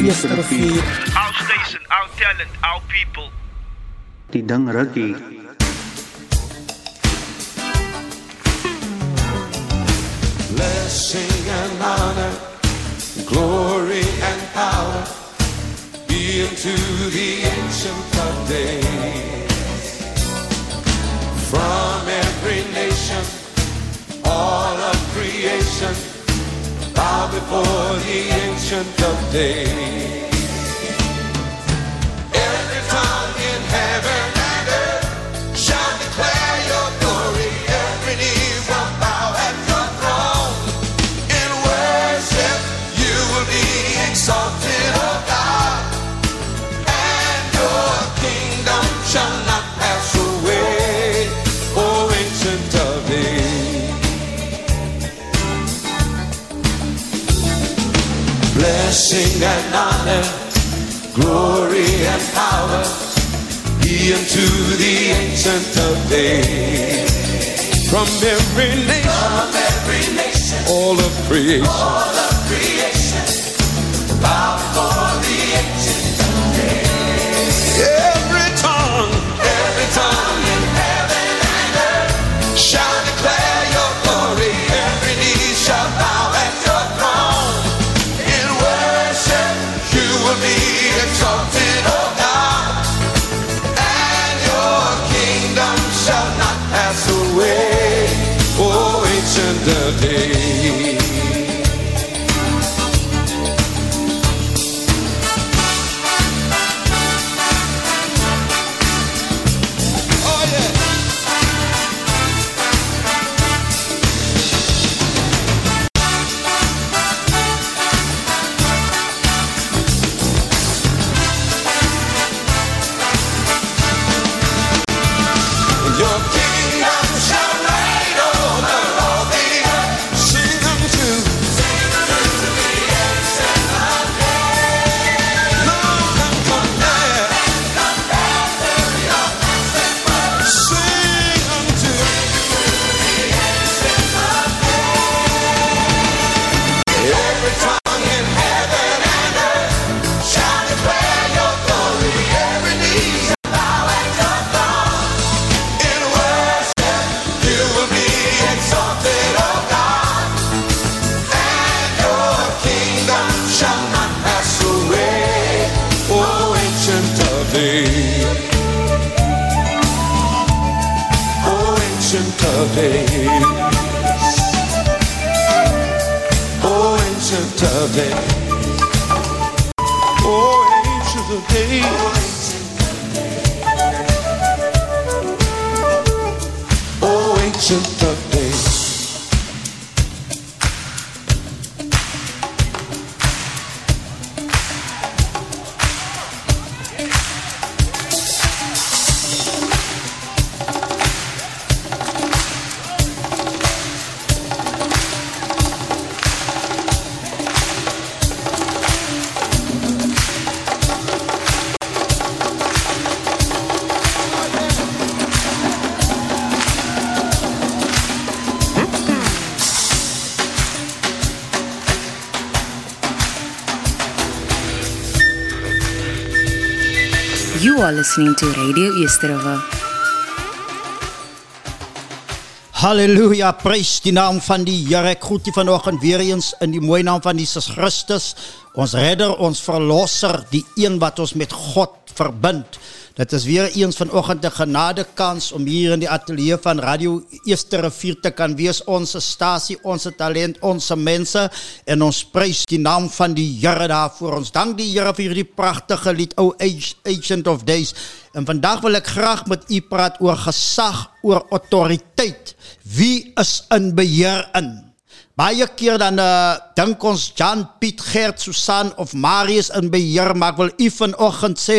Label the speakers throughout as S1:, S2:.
S1: Eersterivier.
S2: Our station, our talent, our people.
S3: Die ding rukkie.
S4: Blessing and honor, glory and power be unto the ancient of days. From every nation, all of creation, bow before the ancient of days. Every tongue in heaven Blessing and honor, glory and power be unto the ancient of days. From every nation, all of creation, every O ancient
S5: are listening to Radio Easterova.
S6: Halleluja, prys die naam van die Here. Ek groet u vanoggend weer eens in die mooi naam van Jesus Christus, ons redder, ons verlosser, die een wat ons met God verbind. Dit is weer eens vanoggend 'n genade kans om hier in die ateljee van Radio Eerste Rivier te kan wees. Ons stasie, ons talent, ons mense en ons prys die naam van die Here daarvoor. Ons dank die Here vir hierdie pragtige lied, O Ancient of Days. En vandag wil ek graag met u praat oor gesag, oor autoriteit. Wie is in beheer in? Baie keer dan uh, dink ons Jan, Piet, Gert, Susan of Marius in beheer, maar ek wil u vanoggend sê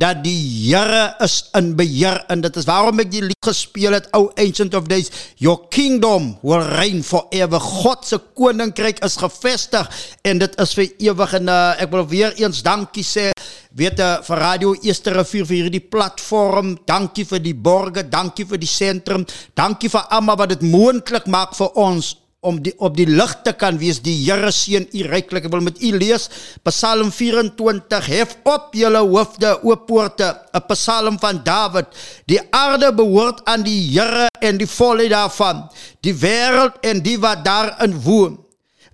S6: dat die Here is in beheer en dit is waarom ek die lied gespeel het, O Ancient of Days, Your Kingdom will reign forever. God se koninkryk is gevestig en dit is vir ewig en uh, ek wil weer eens dankie sê weet uh, vir Radio Eerste Rivier vir hierdie platform. Dankie vir die borge, dankie vir die sentrum. Dankie vir almal wat dit moontlik maak vir ons om die op die lig te kan wees. Die Here seën u ryklik. Ek wil met u lees Psalm 24. Hef op julle hoofde, o poorte, 'n Psalm van Dawid. Die aarde behoort aan die Here en die volheid daarvan, die wêreld en die wat daarin woon.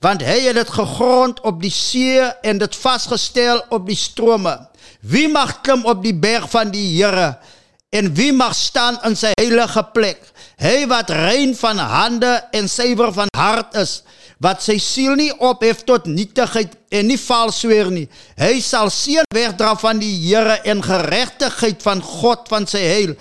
S6: Want hy het dit gegrond op die see en dit vasgestel op die strome. Wie mag klim op die berg van die Here? En wie mag staan in sy heilige plek? Hy wat rein van hande en suiwer van hart is, wat sy siel nie ophef tot nietigheid en nie vals sweer nie. Hy sal seën wegdra van die Here en geregtigheid van God van sy heil.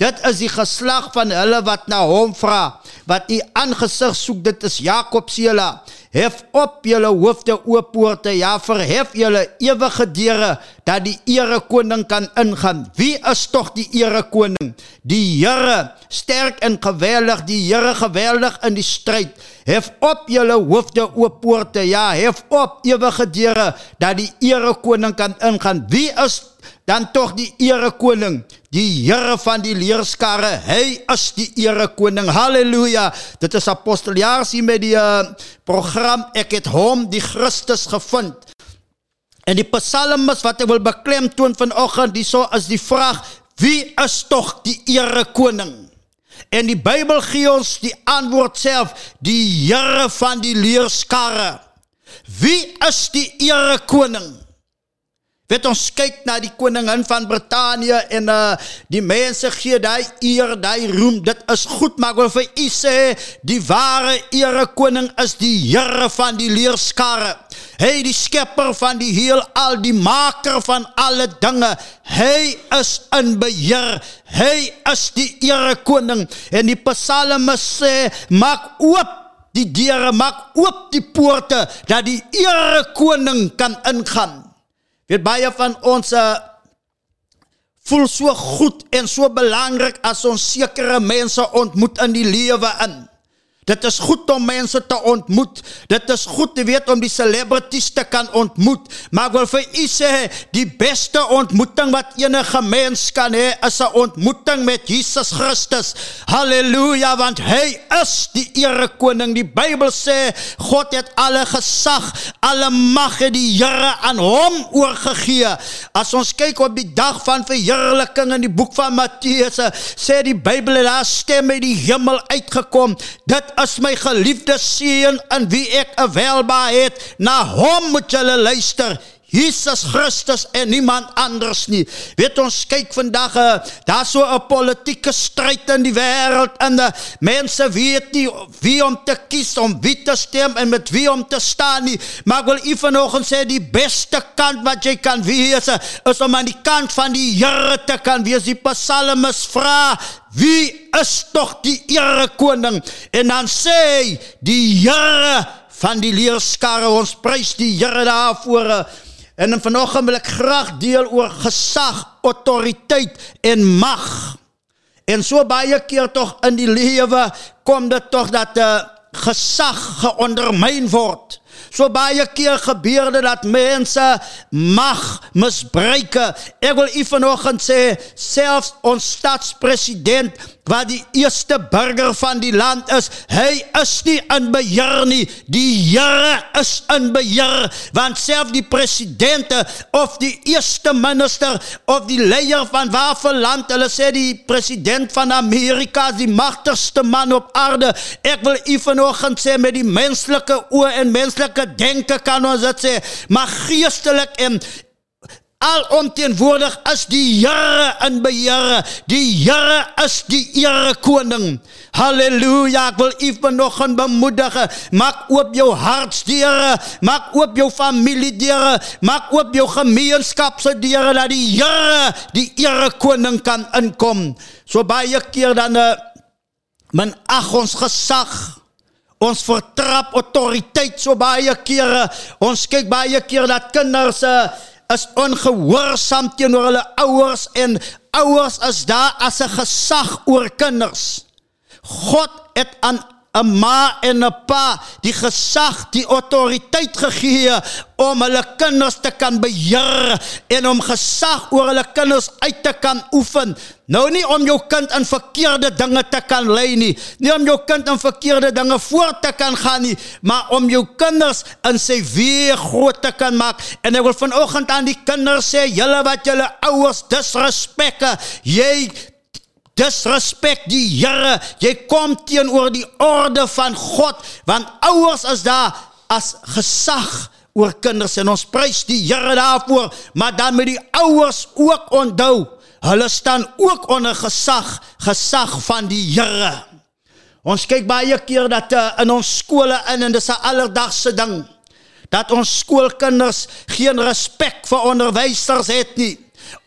S6: Dit is die geslag van hulle wat na hom vra, wat u aangesig soek, dit is Jakob se hulle. Hef op julle hoofde o poorte, ja verhef julle ewige deure dat die ere koning kan ingaan. Wie is tog die ere koning? Die Here, sterk en geweldig, die Here geweldig in die stryd. Hef op julle hoofde o poorte, ja hef op ewige deure dat die ere koning kan ingaan. Wie is dan tog die ere koning? Die Here van die leerskare, hy is die ere koning. Halleluja. Dit is apostoljaarsie met die uh, program Ek het hom die Christus gevind. En die psalmes wat ek wil beklemtoon vanoggend, hierso is die vraag: Wie is tog die ere koning? En die Bybel gee ons die antwoord self: Die Here van die leerskare. Wie is die ere koning? Weet ons kyk na die koningin van Brittanje en uh die mense gee daai eer, daai roem. Dit is goed, maar ek wil vir u sê, die ware ere koning is die Here van die leerskare. Hy die skepper van die heel al die maker van alle dinge. Hy is in beheer. Hy is die ere koning. En die psalme sê, maak oop die deure, maak oop die poorte dat die ere koning kan ingaan. Weet baie van ons uh, voel so goed en so belangrik as ons sekere mense ontmoet in die lewe in. Dit is goed om mense te ontmoet. Dit is goed te weet om die celebrities te kan ontmoet. Maar ek wil vir u sê, die beste ontmoeting wat enige mens kan hê, is 'n ontmoeting met Jesus Christus. Halleluja, want hy is die ere koning. Die Bybel sê God het alle gesag, alle mag het die Here aan hom oorgegee. As ons kyk op die dag van verheerliking in die boek van Matteus, sê die Bybel daar stem uit die hemel uitgekom. Dit is my geliefde seun in wie ek 'n welbaarheid na hom moet julle luister Jesus Christus en niemand anders nie. Weet ons kyk vandag uh, daar so 'n politieke stryd in die wêreld en uh, mense weet nie wie om te kies om wie te stem en met wie om te staan nie. Maar ek wil u vanoggend sê die beste kant wat jy kan wees uh, is om aan die kant van die Here te kan wees. Die psalmes vra Wie is tog die ere koning? En dan sê die Here van die leerskare ons prys die Here daarvoor. En vanoggend wil ek graag deel oor gesag, autoriteit en mag. En so baie keer tog in die lewe kom dit tog dat uh, eh, gesag geondermyn word. So baie keer gebeur dit dat mense mag misbruik. Ek wil u vanoggend sê selfs ons staatspresident wat die eerste burger van die land is, hy is nie in beheer nie. Die Here is in beheer want self die presidente of die eerste minister of die leier van watter land hulle die president van Amerika die magtigste man op aarde. Ek wil u vanoggend sê met die menslike oë en menslike denke kan ons dit sê, maar geestelik en alomteenwoordig is die Here in beheer. Die Here is die ere koning. Halleluja. Ek wil u vanoggend bemoedig. Maak oop jou hartsdeure, maak oop jou familiedeure, maak oop jou gemeenskap se deure dat die Here, die ere koning kan inkom. So baie keer dan uh, men ag ons gesag Ons vertrap autoriteit so baie kere. Ons kyk baie keer dat kinders uh, is ongehoorsaam teenoor hulle ouers en ouers is daar as 'n gesag oor kinders. God het aan 'n ma en 'n pa die gesag, die autoriteit gegee om hulle kinders te kan beheer en om gesag oor hulle kinders uit te kan oefen. Nou nie om jou kind in verkeerde dinge te kan lei nie, nie om jou kind in verkeerde dinge voort te kan gaan nie, maar om jou kinders in sy weë groot te kan maak. En ek wil vanoggend aan die kinders sê, julle wat julle ouers disrespekte, jy disrespek die Here. Jy kom teenoor die orde van God want ouers is daar as gesag oor kinders en ons prys die Here daarvoor, maar dan moet die ouers ook onthou, hulle staan ook onder gesag, gesag van die Here. Ons kyk baie keer dat uh, in ons skole in en dis 'n alledaagse ding dat ons skoolkinders geen respek vir onderwysers het nie.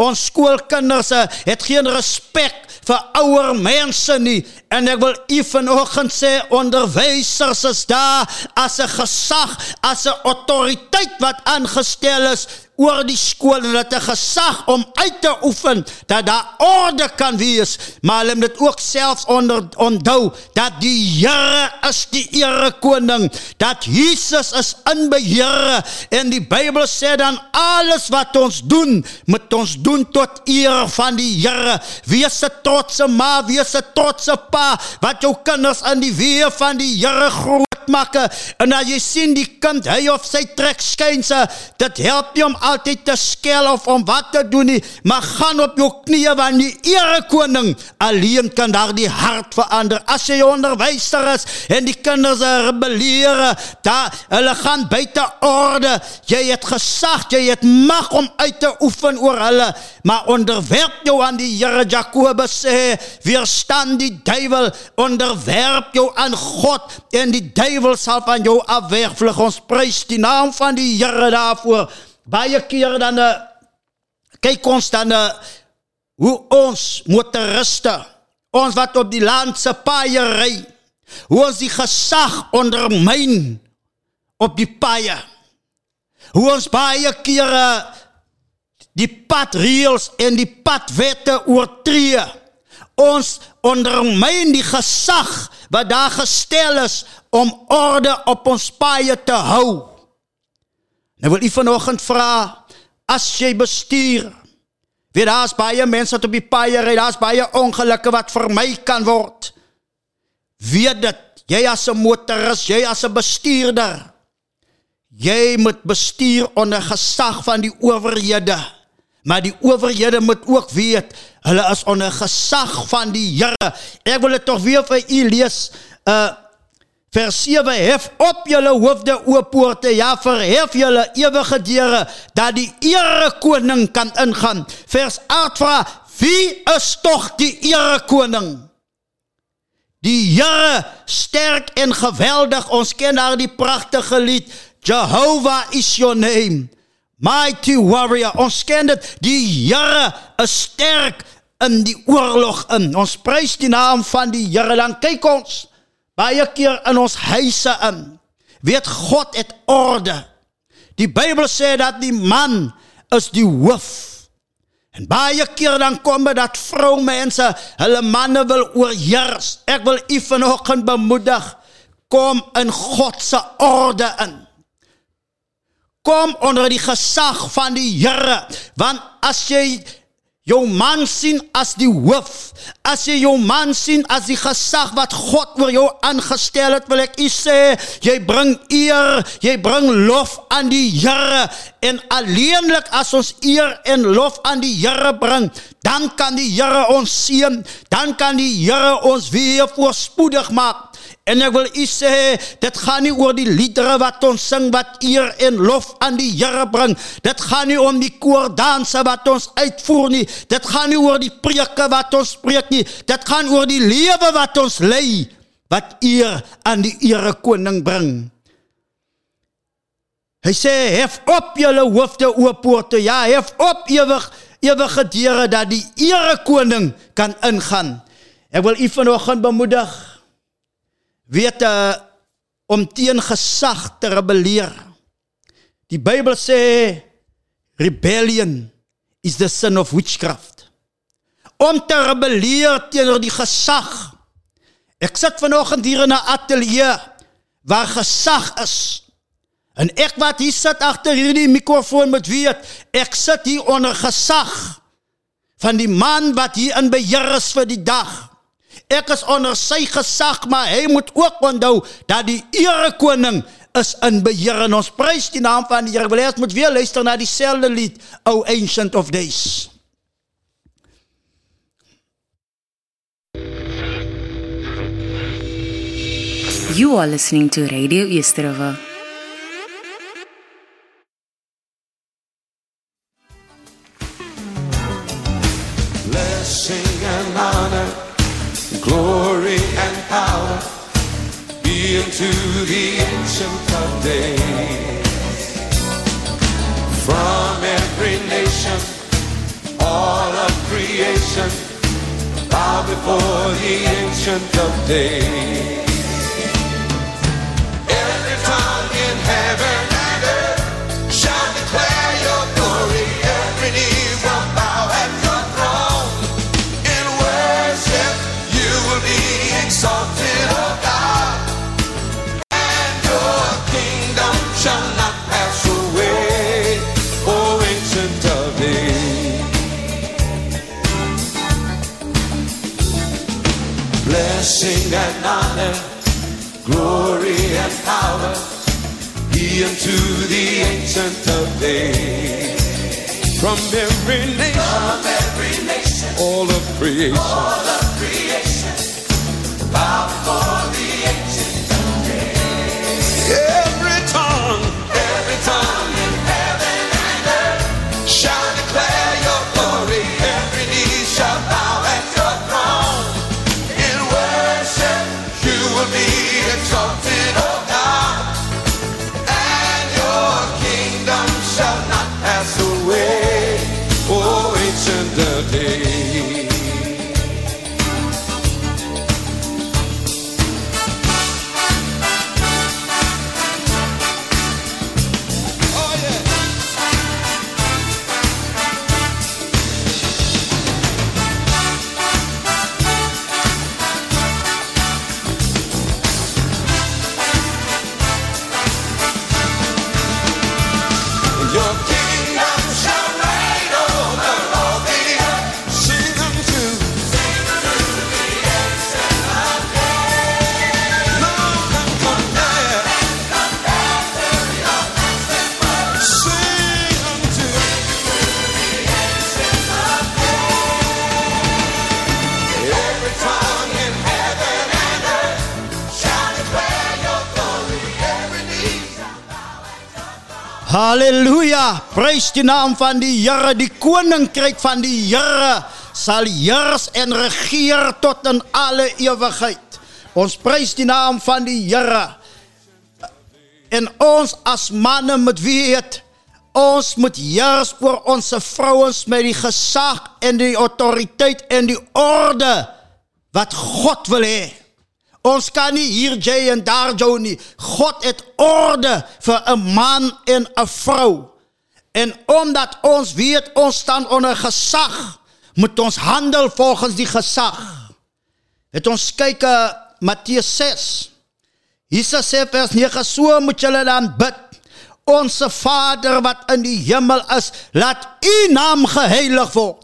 S6: Ons skoolkinders uh, het geen respek vir ouer mense nie. En ek wil u vanoggend sê onderwysers is daar as 'n gesag, as 'n autoriteit wat aangestel is oor die skool en dit 'n gesag om uit te oefen dat daar orde kan wees maar hulle moet ook selfs onder onthou dat die Here is die ere koning dat Jesus is in beheer. En die Bybel sê dan alles wat ons doen moet ons doen tot eer van die Here. Wees 'n trotse ma wees 'n trotse pa wat jou kinders aan die weë van die Here groot maak en as jy sien die kind hy of sy trek skynse dit help nie om altyd te skel of om wat te doen nie maar gaan op jou knieë want die ere koning alleen kan daardie hart verander. As jy onderwyser is en die kinders rebelleer daar hulle gaan buite orde. Jy het gesag jy het mag om uit te oefen oor hulle maar onderwerp jou aan die Here. Jakobus sê weerstand die duiwel onderwerp jou aan God en die duiwel duiwel sal van jou af wegvlug. Ons prys die naam van die Here daarvoor. Baie kere dan uh, kyk ons dan uh, hoe ons motoriste, ons wat op die land se paaie ry, hoe ons die gesag ondermyn op die paaie. Hoe ons baie kere die padreëls en die padwette oortree. Ons ondermyn die gesag wat daar gestel is om orde op ons paaie te hou. Nou wil ek vanoggend vra as jy bestuur, weet daar's baie mense wat op die paaie ry, daar's baie ongelukke wat vermy kan word. Weet dit, jy as 'n motoris, jy as 'n bestuurder, jy moet bestuur onder gesag van die owerhede. Maar die owerhede moet ook weet, hulle is onder gesag van die Here. Ek wil dit tog weer vir u lees. Uh Vers 7 hef op julle hoofde o poorte ja verhef julle ewige deure dat die ere koning kan ingaan vers 8 vra wie is tog die ere koning die Here sterk en geweldig ons ken daar die pragtige lied Jehovah is your name mighty warrior ons ken dit die Here is sterk in die oorlog in ons prys die naam van die Here dan kyk ons baie keer in ons huise in. Weet God het orde. Die Bybel sê dat die man is die hoof. En baie keer dan kom dit dat vroumense hulle manne wil oorheers. Ek wil u vanoggend bemoedig kom in God se orde in. Kom onder die gesag van die Here, want as jy jou man sien as die hoof. As jy jou man sien as die gesag wat God oor jou aangestel het, wil ek u sê, jy bring eer, jy bring lof aan die Here en alleenlik as ons eer en lof aan die Here bring, dan kan die Here ons seën, dan kan die Here ons weer voorspoedig maak. En ek wil u sê, dit gaan nie oor die liedere wat ons sing wat eer en lof aan die Here bring. Dit gaan nie om die koordanse wat ons uitvoer nie. Dit gaan nie oor die preke wat ons spreek nie. Dit gaan oor die lewe wat ons lei wat eer aan die Here koning bring. Hy sê, "Hef op julle hoofde o poorte, ja, hef op ewig ewige deure dat die Here koning kan ingaan." Ek wil u vanoggend bemoedig weet uh, om teen gesag te rebelleer. Die Bybel sê rebellion is the sin of witchcraft. Om te rebelleer teenoor die gesag Ek sit vanoggend hier in 'n ateljee waar gesag is. En ek wat hier sit agter hierdie mikrofoon moet weet, ek sit hier onder gesag van die man wat hier in beheer is vir die dag. Ek is onder sy gesag, maar hy moet ook onthou dat die erekoning is in beheer en ons prys die naam van die Here. Wil jy ons moet weer luister na dieselfde lied, O Ancient of Days.
S5: You are listening to Radio Easterova.
S4: Blessing and honor, glory and power be unto the ancient of days. From every nation, all of creation, bow before the ancient of days. Every tongue in heaven power, he unto the ancient of days. From every nation, from every nation. All of creation, all of creation, bow before the
S6: Halleluja! Prys die naam van die Here. Die koninkryk van die Here sal heers en regeer tot in alle ewigheid. Ons prys die naam van die Here. En ons as manne moet weet ons moet heers oor ons vrouens met die gesag en die autoriteit en die orde wat God wil hê. Ons kan nie hier jy en daar jou nie. God het orde vir 'n man en 'n vrou. En omdat ons weet ons staan onder gesag, moet ons handel volgens die gesag. Het ons kyk uh, Matteus 6. Jesus sê vers 9 so moet julle dan bid. Onse Vader wat in die hemel is, laat U naam geheilig word.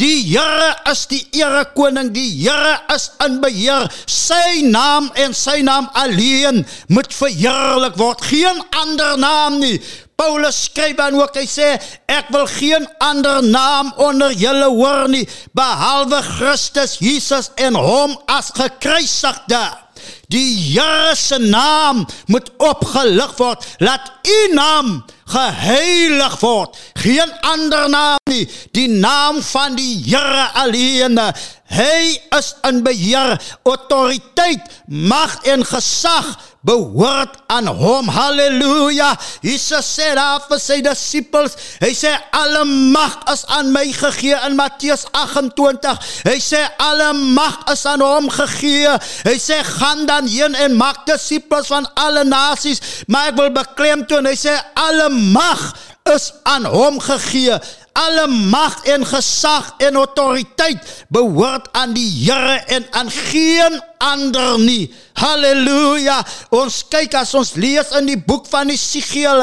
S6: Die Here is die erekoning, die Here is in beheer. Sy naam en sy naam alleen moet verheerlik word. Geen ander naam nie. Paulus skryf dan ook hy sê ek wil geen ander naam onder julle hoor nie behalwe Christus Jesus en hom as gekruisigde. Die Here se naam moet opgelig word. Laat U naam geheilig word. Geen ander naam nie. Die naam van die Here alleen. Hy is in beheer. Autoriteit, mag en gesag behoort aan hom. Halleluja. Jesus sê daar vir sy disippels, hy sê alle mag is aan my gegee in Matteus 28. Hy sê alle mag is aan hom gegee. Hy sê gaan dan heen en maak disippels van alle nasies. Maar ek wil beklemtoon, hy sê alle mag is aan hom gegee. Alle mag en gesag en autoriteit behoort aan die Here en aan geen verander nie. Halleluja. Ons kyk as ons lees in die boek van Esegiel,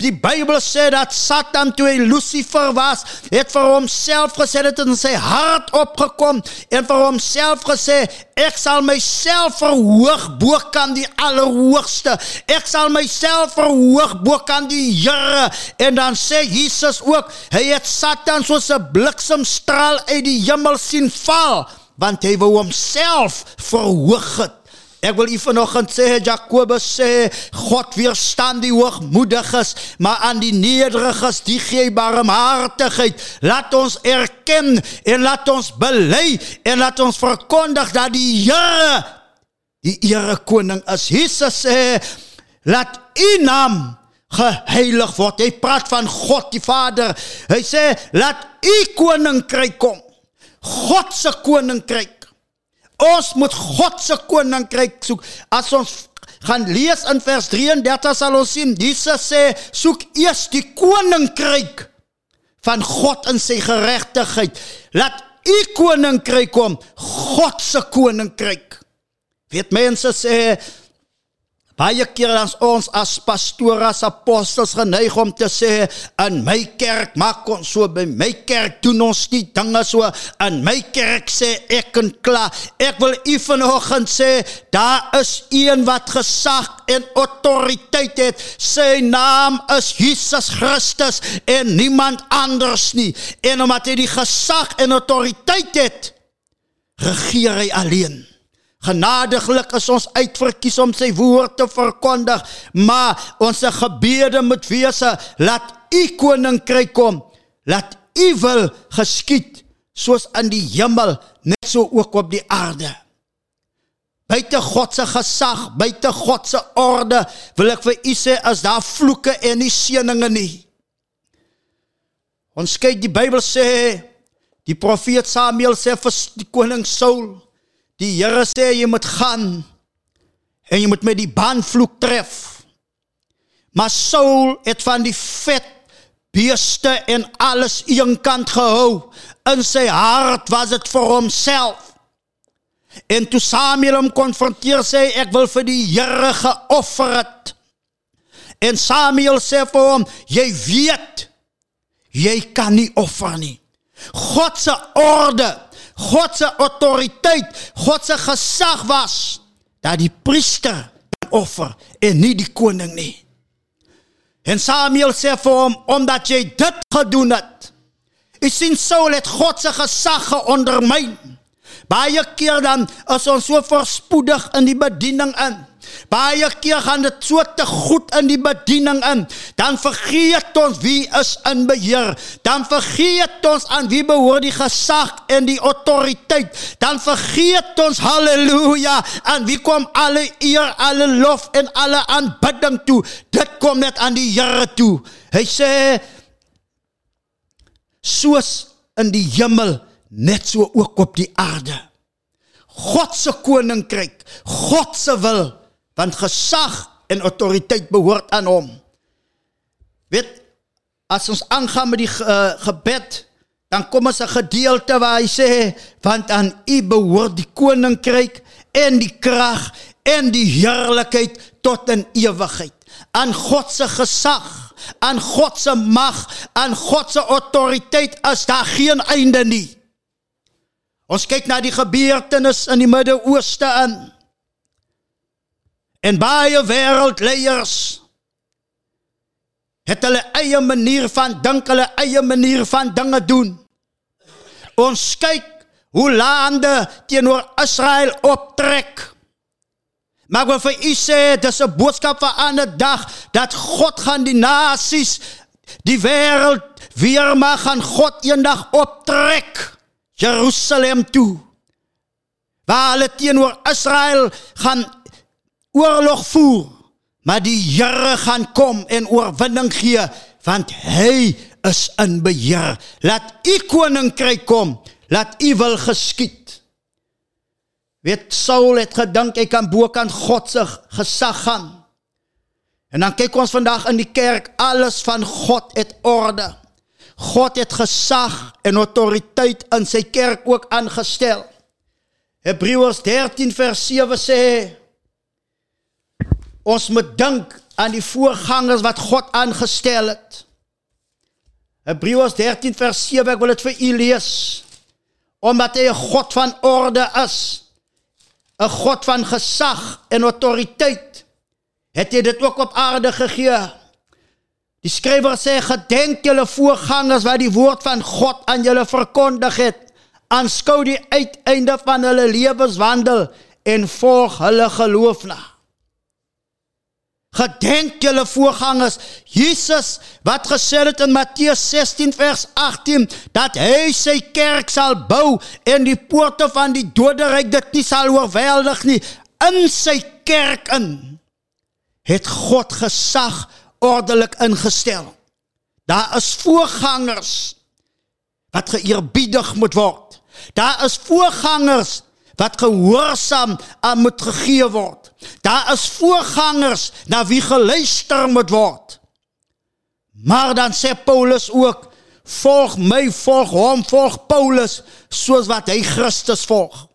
S6: die Bybel sê dat Satan toe hy Lucifer was, het vir homself gesê dit in sy hart opgekom en vir homself gesê ek sal myself verhoog bo kan die allerhoogste. Ek sal myself verhoog bo kan die Here. En dan sê Jesus ook, hy het Satan soos 'n bliksemstraal uit die hemel sien val want hy wou homself verhoog het. Ek wil u vanoggend sê Jakobus sê God weerstaan die hoogmoediges, maar aan die nederiges die gee barmhartigheid. Laat ons erken en laat ons bely en laat ons verkondig dat die Here die Here koning is. Jesus sê laat u naam geheilig word. Hy praat van God die Vader. Hy sê laat u koninkryk kom. God se koninkryk Ons moet God se koninkryk soek. As ons gaan lees in vers 33 sal ons sien Jesus sê soek eers die koninkryk van God in sy geregtigheid. Laat u koninkryk kom, God se koninkryk. Weet mense sê Baie keer dan ons as pastore as apostels geneig om te sê in my kerk maak ons so by my kerk doen ons nie dinge so. In my kerk sê ek en klaar ek wil u vanoggend sê daar is een wat gesag en autoriteit het. Sy naam is Jesus Christus en niemand anders nie. En omdat hy die gesag en autoriteit het regeer hy alleen Genadiglik is ons uitverkies om sy woord te verkondig, maar ons gebede moet wees laat u koninkryk kom, laat u wil geskied soos in die hemel, net so ook op die aarde. Buite God se gesag, buite God se orde, wil ek vir u sê as daar vloeke en nie seëninge nie. Ons kyk die Bybel sê die profeet Samuel sê vir die koning Saul Die Here sê jy moet gaan en jy moet met die baanvloek tref. Maar Saul het van die vet beeste en alles eenkant gehou. In sy hart was dit vir homself. En toe Samuel hom konfronteer sê ek wil vir die Here geoffer het. En Samuel sê vir hom jy weet jy kan nie offer nie. God se orde God se autoriteit, God se gesag was dat die priester offer en nie die koning nie. En Samuel sê vir hom omdat jy dit gedoen het. Ek sien Saul het God se gesag geondermyn. Baie keer dan is ons so verspoedig in die bediening in. Baie keer gaan dit so te goed in die bediening in, dan vergeet ons wie is in beheer. Dan vergeet ons aan wie behoort die gesag en die autoriteit. Dan vergeet ons haleluja aan wie kom alle eer, alle lof en alle aanbidding toe. Dit kom net aan die Here toe. Hy sê soos in die hemel net so ook op die aarde. God se koninkryk, God se wil want gesag en autoriteit behoort aan hom. Weet as ons aangaan met die uh, gebed, dan kom ons 'n gedeelte waar hy sê want aan u behoort die koninkryk en die krag en die heerlikheid tot in ewigheid. Aan God se gesag, aan God se mag, aan God se autoriteit is daar geen einde nie. Ons kyk na die gebeurtenisse in die Midde-Ooste aan en baie wêreldleiers het hulle eie manier van dink, hulle eie manier van dinge doen. Ons kyk hoe lande teenoor Israel optrek. Maar wat vir u sê, dis 'n boodskap vir 'n ander dag dat God gaan die nasies, die wêreld weer maar gaan God eendag optrek Jerusalem toe. Waar hulle teenoor Israel gaan oorlog voer, maar die Here gaan kom en oorwinning gee want hy is in beheer. Laat u koninkryk kom, laat u wil geskied. Weet Saul het gedink hy kan bo kan God se gesag gaan. En dan kyk ons vandag in die kerk, alles van God het orde. God het gesag en autoriteit in sy kerk ook aangestel. Hebreërs 13 vers 7 sê ons moet dink aan die voorgangers wat God aangestel het. Hebreërs 13 vers 7 ek wil dit vir u lees. Omdat hy 'n God van orde is, 'n God van gesag en autoriteit, het hy dit ook op aarde gegee. Die skrywer sê gedenk julle voorgangers wat die woord van God aan julle verkondig het aanskou die uiteinde van hulle lewenswandel en volg hulle geloof na. Gedenk julle voorgangers, Jesus wat gesê het in Matteus 16 vers 18 dat hy sy kerk sal bou en die poorte van die doderyk dit nie sal oorweldig nie in sy kerk in het God gesag ordelik ingestel. Daar is voorgangers wat geëerbiedig moet word. Daar is voorgangers wat gehoorsaam aan moet gegee word. Daar is voorgangers na wie geluister moet word. Maar dan sê Paulus ook: "Volg my, volg hom, volg Paulus soos wat hy Christus volg."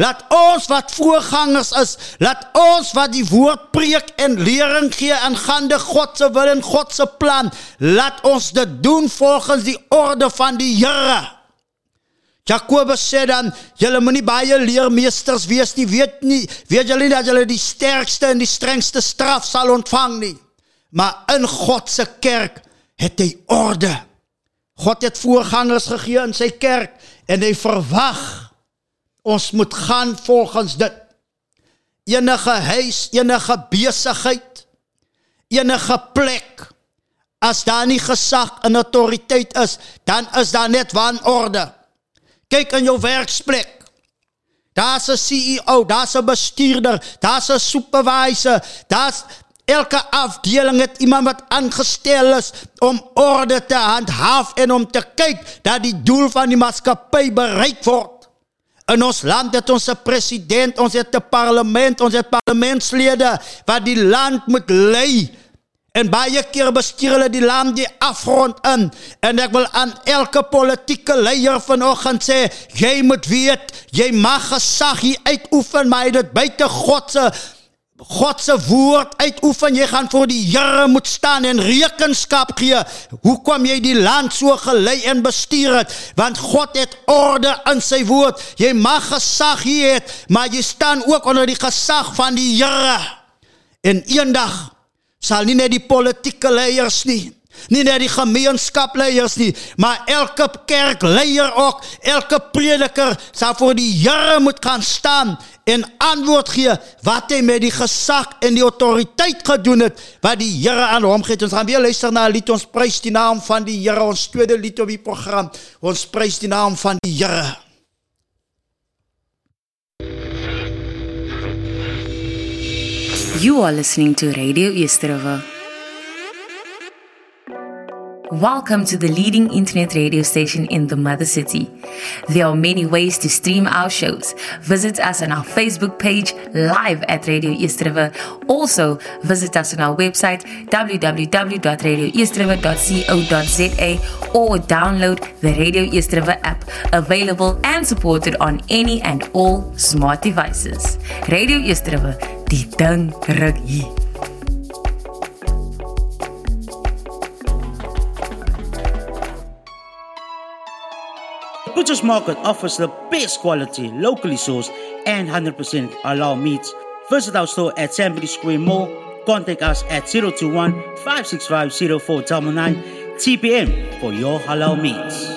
S6: Laat ons wat voorgangers is, laat ons wat die woord preek en lering gee aangaande God se wil en God se plan, laat ons dit doen volgens die orde van die Here. Jakobus sê dan julle moenie baie leermeesters wees nie. Weet nie weet julle nie dat julle die sterkste en die strengste straf sal ontvang nie? Maar in God se kerk het hy orde. God het voorgangers gegee in sy kerk en hy verwag ons moet gaan volgens dit. Enige huis enige besigheid enige plek as daar nie gesag en autoriteit is dan is daar net wanorde Kyk in jou werksplek. Daar's 'n CEO, daar's 'n bestuurder, daar's 'n supervisor, daar's elke afdeling het iemand wat aangestel is om orde te handhaaf en om te kyk dat die doel van die maatskappy bereik word. In ons land het ons 'n president, ons het parlement, ons het parlementslede wat die land moet lei En baie keer bestuur hulle die land die afgrond in. En ek wil aan elke politieke leier vanoggend sê, jy moet weet, jy mag gesag hier uitoefen, maar dit buite God se God se woord uitoefen. Jy gaan voor die Here moet staan en rekenskap gee. Hoekom jy die land so gelei en bestuur het? Want God het orde in sy woord. Jy mag gesag hier hê, maar jy staan ook onder die gesag van die Here. En eendag sal nie net die politieke leiers nie, nie net die gemeenskapleiers nie, maar elke kerkleier ook, elke prediker sal voor die Here moet gaan staan en antwoord gee wat hy met die gesag en die autoriteit gedoen het wat die Here aan hom gegee het. Ons gaan weer luister na 'n lied ons prys die naam van die Here, ons tweede lied op die program. Ons prys die naam van die Here.
S5: You are listening to Radio River. Welcome to the leading internet radio station in the mother city. There are many ways to stream our shows. Visit us on our Facebook page, live at Radio River. Also, visit us on our website, www.radioeastriver.co.za or download the Radio River app, available and supported on any and all smart devices. Radio East Hier.
S1: Butcher's Market offers the best quality, locally sourced, and 100% halal meats. Visit our store at Sambry Square Mall. Contact us at 021 565 0499 TPM for your halal meats.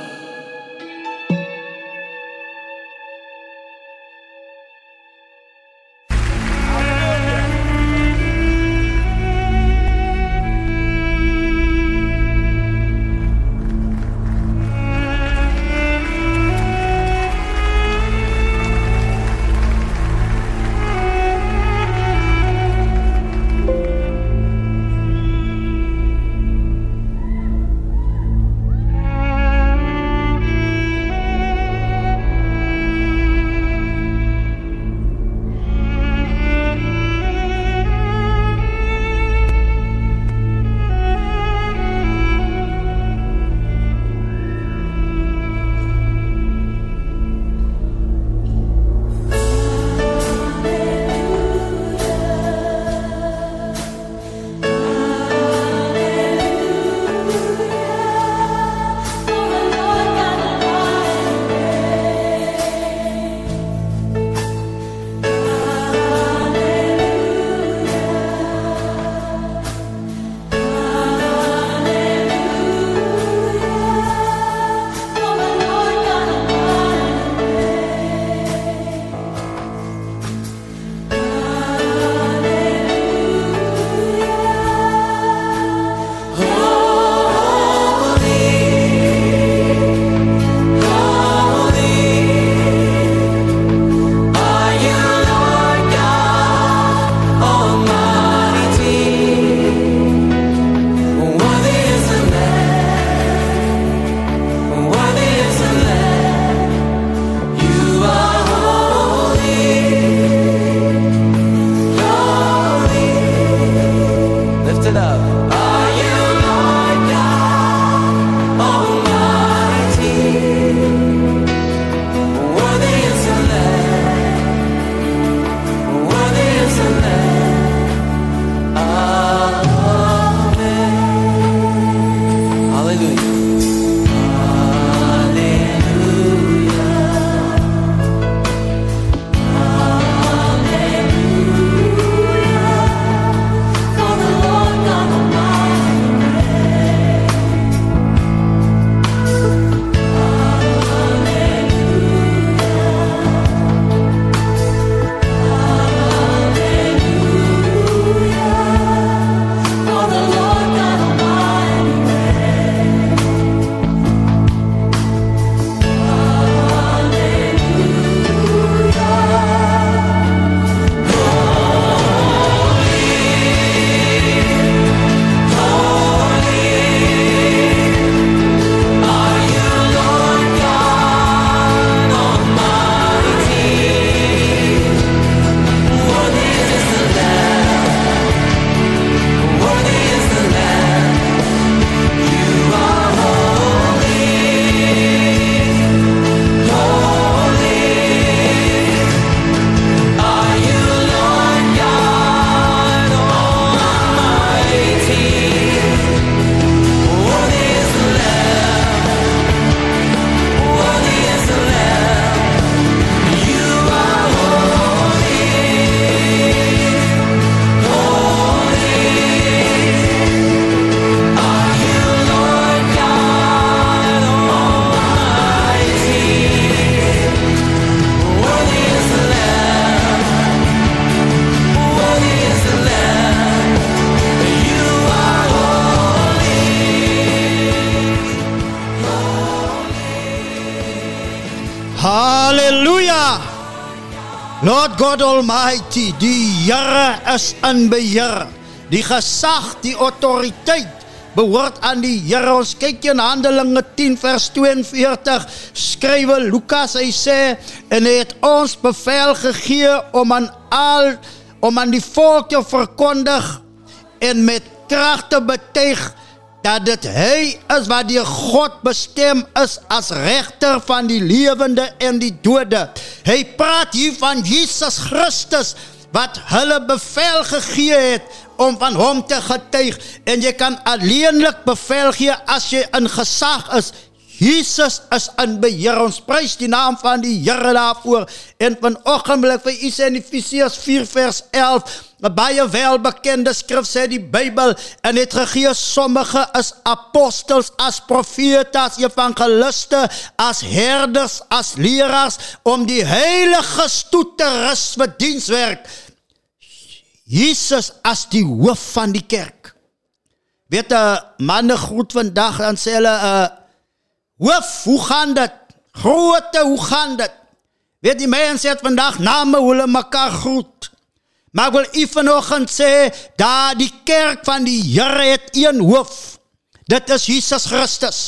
S6: God Almighty, die Here is in beheer. Die gesag, die autoriteit behoort aan die Here. Ons kyk in Handelinge 10 vers 42. Skrywe Lukas hy sê en hy het ons bevel gegee om aan al om aan die volk te verkondig en met krag te betuig dat dit hy is wat deur God bestem is as regter van die lewende en die dode. Hy praat hier van Jesus Christus wat hulle bevel gegee het om van hom te getuig en jy kan alleenlik bevel gee as jy in gesag is. Jesus is in beheer. Ons prys die naam van die Here daarvoor. En vanoggend wil ek vir u sê in Efesiërs 4 vers 11 'n baie welbekende skrif sê die Bybel en het gegee sommige is apostels as profete as evangeliste as herders as leraars om die heilige stoet te rus vir dienswerk Jesus as die hoof van die kerk weet 'n manne groet vandag dan sê hulle 'n uh, hoof hoe gaan dit grootte hoe gaan dit weet die mense het vandag name hulle mekaar groet Maar ek wil u vanoggend sê dat die kerk van die Here het een hoof. Dit is Jesus Christus.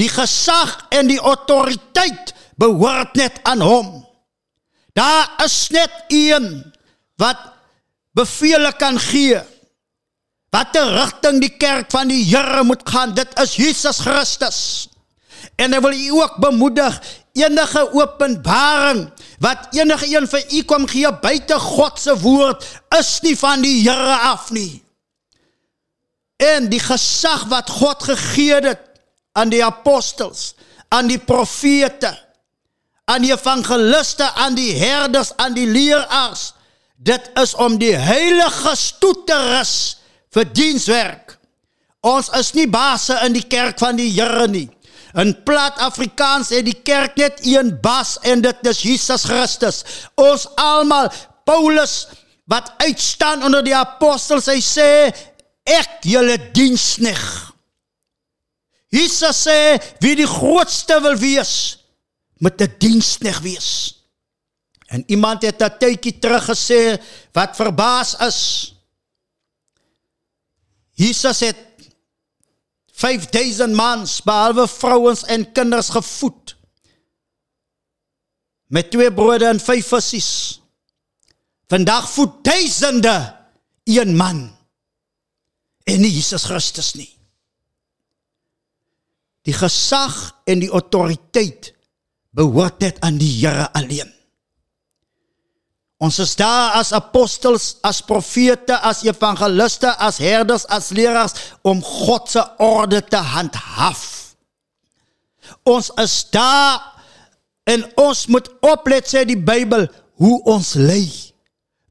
S6: Die gesag en die autoriteit behoort net aan hom. Daar is net een wat beveel kan gee. Watter rigting die kerk van die Here moet gaan, dit is Jesus Christus. En ek wil u ook bemoedig enige openbaring wat enige een vir u kom gee buite God se woord is nie van die Here af nie. En die gesag wat God gegee het aan die apostels, aan die profete, aan die evangeliste, aan die herders, aan die leraars, dit is om die heilige stoet te rus vir dienswerk. Ons is nie base in die kerk van die Here nie. In plat Afrikaans het die kerk net een bas en dit is Jesus Christus. Ons almal Paulus wat uitstaan onder die apostels hy sê ek julle dienskneg. Jesus sê wie die grootste wil wees moet 'n dienskneg wees. En iemand het 'n tydjie terug gesê wat verbaas is. Jesus het 5000 mans behalwe vrouens en kinders gevoed met twee brode en vyf visse. Vandag voed duisende een man en nie Jesus Christus nie. Die gesag en die autoriteit behoort net aan die Here alleen. Ons is daar as apostels, as profete, as evangeliste, as herders, as leraars om God se orde te handhaaf. Ons is daar en ons moet oplet sê die Bybel hoe ons lei.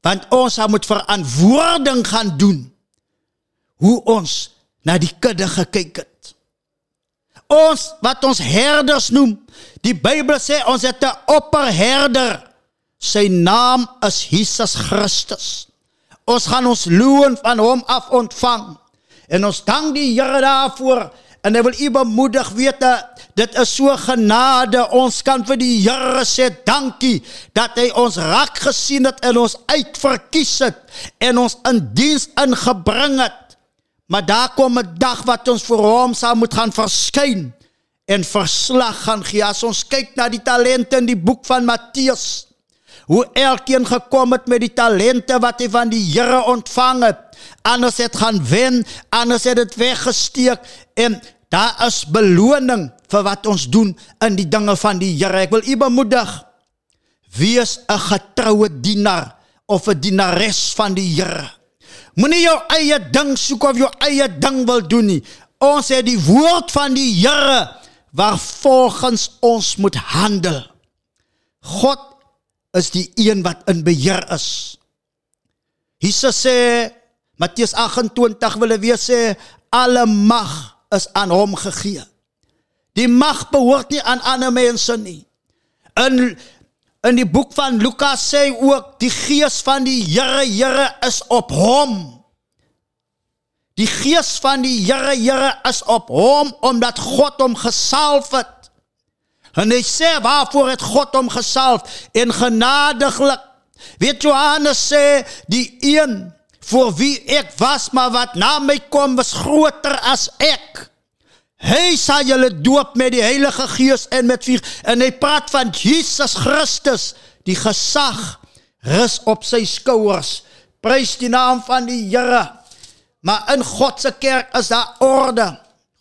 S6: Want ons moet verantwoording gaan doen hoe ons na die kudde gekyk het. Ons wat ons herders noem, die Bybel sê ons het 'n opperherder Sy naam is Jesus Christus. Ons gaan ons loon van hom af ontvang. En ons dank die Here daarvoor. En ek wil u bemoedig weet dit is so genade. Ons kan vir die Here sê dankie dat hy ons raak gesien het en ons uitverkies het en ons in diens ingebring het. Maar daar kom 'n dag wat ons vir hom sal moet gaan verskyn en verslag gaan gee. As ons kyk na die talente in die boek van Matteus hoe elkeen gekom het met die talente wat hy van die Here ontvang het. Anders het gaan wen, anders het dit weggesteek en daar is beloning vir wat ons doen in die dinge van die Here. Ek wil u bemoedig. Wees 'n getroue dienaar of 'n dienares van die Here. Moenie jou eie ding soek of jou eie ding wil doen nie. Ons het die woord van die Here waarvolgens ons moet handel. God is die een wat in beheer is. Jesus sê Matteus 28 wil weer sê alle mag is aan hom gegee. Die mag behoort nie aan ander mense nie. In in die boek van Lukas sê ook die gees van die Here Here is op hom. Die gees van die Here Here is op hom omdat God hom gesalf het. En hy sê waarvoor het God hom gesalf en genadiglik. Weet Johannes sê die een voor wie ek was maar wat na my kom was groter as ek. Hy sal julle doop met die Heilige Gees en met vuur en hy praat van Jesus Christus, die gesag rus op sy skouers. Prys die naam van die Here. Maar in God se kerk is daar orde.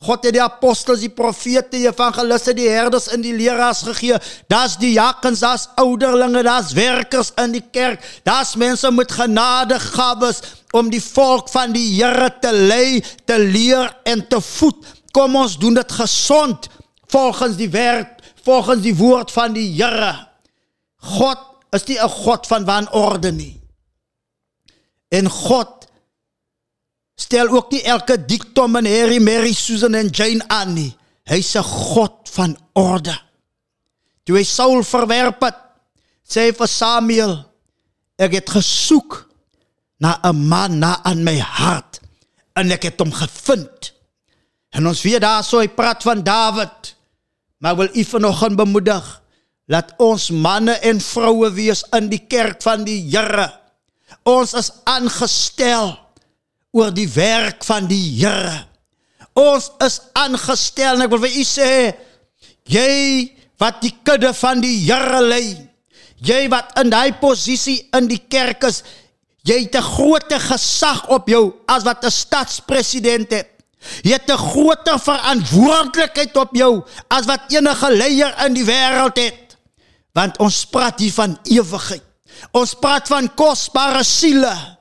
S6: God het die apostels, die profete, die evangeliste, die herders en die leraars gegee. Daar's die jakens, daar's ouderlinge, daar's werkers in die kerk. Daar's mense met genadegawes om die volk van die Here te lei, te leer en te voed. Kom ons doen dit gesond volgens die werk, volgens die woord van die Here. God is nie 'n God van wanorde nie. En God stel ook nie elke Dick, Tom en Harry, Mary, Susan en Jane aan nie. Hy's 'n God van orde. Toe hy Saul verwerp het, sê hy vir Samuel, ek het gesoek na 'n man na aan my hart en ek het hom gevind. En ons weet daar so hy praat van Dawid. Maar wil u vanoggend bemoedig laat ons manne en vroue wees in die kerk van die Here. Ons is aangestel oor die werk van die Here. Ons is aangestel en ek wil vir u sê jy wat die kudde van die Here lei. Jy wat in daai posisie in die kerk is, jy het 'n groot gesag op jou as wat 'n stadspresident het. Jy het 'n groter verantwoordelikheid op jou as wat enige leier in die wêreld het. Want ons praat hier van ewigheid. Ons praat van kosbare siele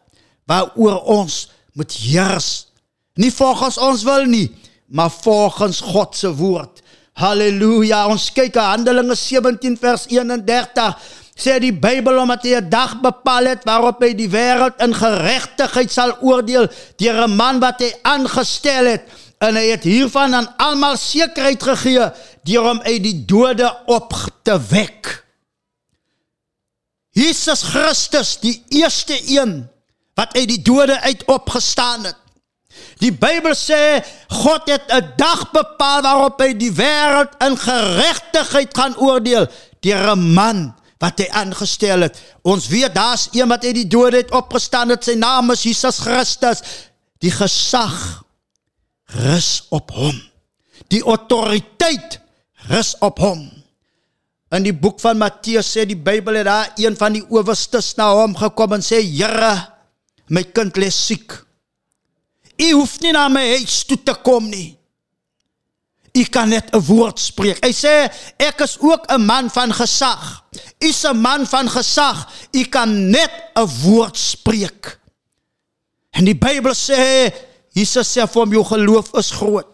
S6: waaroor ons moet heers. Nie volgens ons wil nie, maar volgens God se woord. Halleluja. Ons kyk aan Handelinge 17 vers 31 sê die Bybel omdat hy 'n dag bepaal het waarop hy die wêreld in geregtigheid sal oordeel deur 'n man wat hy aangestel het en hy het hiervan aan almal sekerheid gegee deur hom uit die dode op te wek. Jesus Christus, die eerste een wat uit die dode uit opgestaan het. Die Bybel sê God het 'n dag bepaal waarop hy die wêreld in geregtigheid gaan oordeel deur 'n man wat hy aangestel het. Ons weet daar's een wat uit die dode uit opgestaan het. Sy naam is Jesus Christus. Die gesag rus op hom. Die autoriteit rus op hom. In die boek van Matteus sê die Bybel het daar een van die owerstes na hom gekom en sê: "Here, my kind lê siek. U hoef nie na my huis toe te kom nie. U kan net 'n woord spreek. Hy sê ek is ook 'n man van gesag. U is 'n man van gesag. U kan net 'n woord spreek. En die Bybel sê Jesus sê vir hom jou geloof is groot.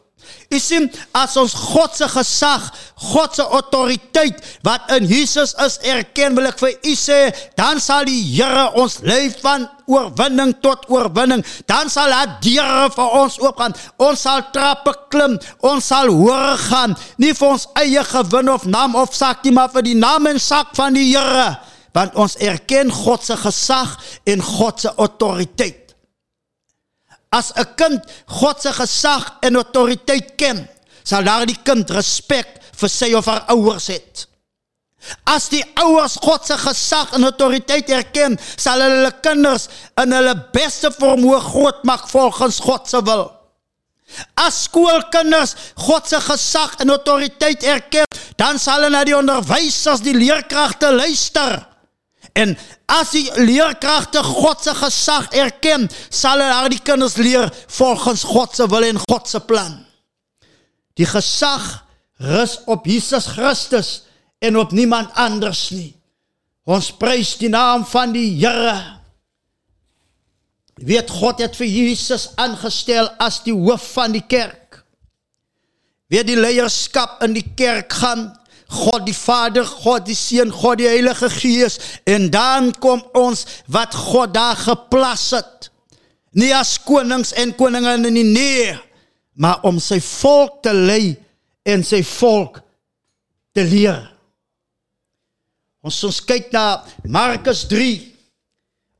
S6: U sien as ons God se gesag, God se autoriteit wat in Jesus is erken wil ek vir u sê, dan sal die Here ons lei van oorwinning tot oorwinning. Dan sal hy deure vir ons oopgaan. Ons sal trappe klim, ons sal hoër gaan, nie vir ons eie gewin of naam of sak nie, maar vir die naam en sak van die Here, want ons erken God se gesag en God se autoriteit as 'n kind God se gesag en autoriteit ken, sal daardie kind respek vir sy of haar ouers hê. As die ouers God se gesag en autoriteit erken, sal hulle kinders in hulle beste vermoë grootmaak volgens God se wil. As skoolkinders God se gesag en autoriteit erken, dan sal hulle na die onderwysers, die leerkragte luister. En as die leerkragte God se gesag erken, sal hulle haar die kinders leer volgens God se wil en God se plan. Die gesag rus op Jesus Christus en op niemand anders nie. Ons prys die naam van die Here. Weet God het vir Jesus aangestel as die hoof van die kerk. Wie die leierskap in die kerk gaan God die Vader, God die Seun, God die Heilige Gees en dan kom ons wat God daar geplas het. Nie as konings en koninginne nie, nee, maar om sy volk te lei en sy volk te leer. Ons ons kyk na Markus 3.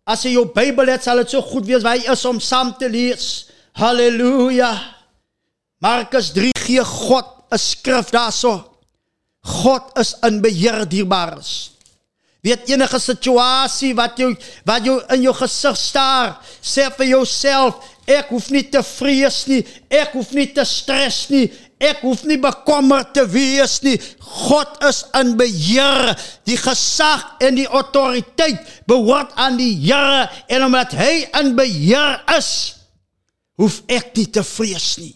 S6: As jy jou Bybel het, sal dit so goed wees waar hy is om saam te lees. Halleluja. Markus 3 gee God 'n skrif daarso. God is in beheer dierbares. Weet enige situasie wat jou wat jou in jou gesig staar, sê vir jouself, ek hoef nie te vrees nie, ek hoef nie te stres nie, ek hoef nie bekommerd te wees nie. God is in beheer. Die gesag en die autoriteit behoort aan die Here en omdat hy in beheer is, hoef ek nie te vrees nie.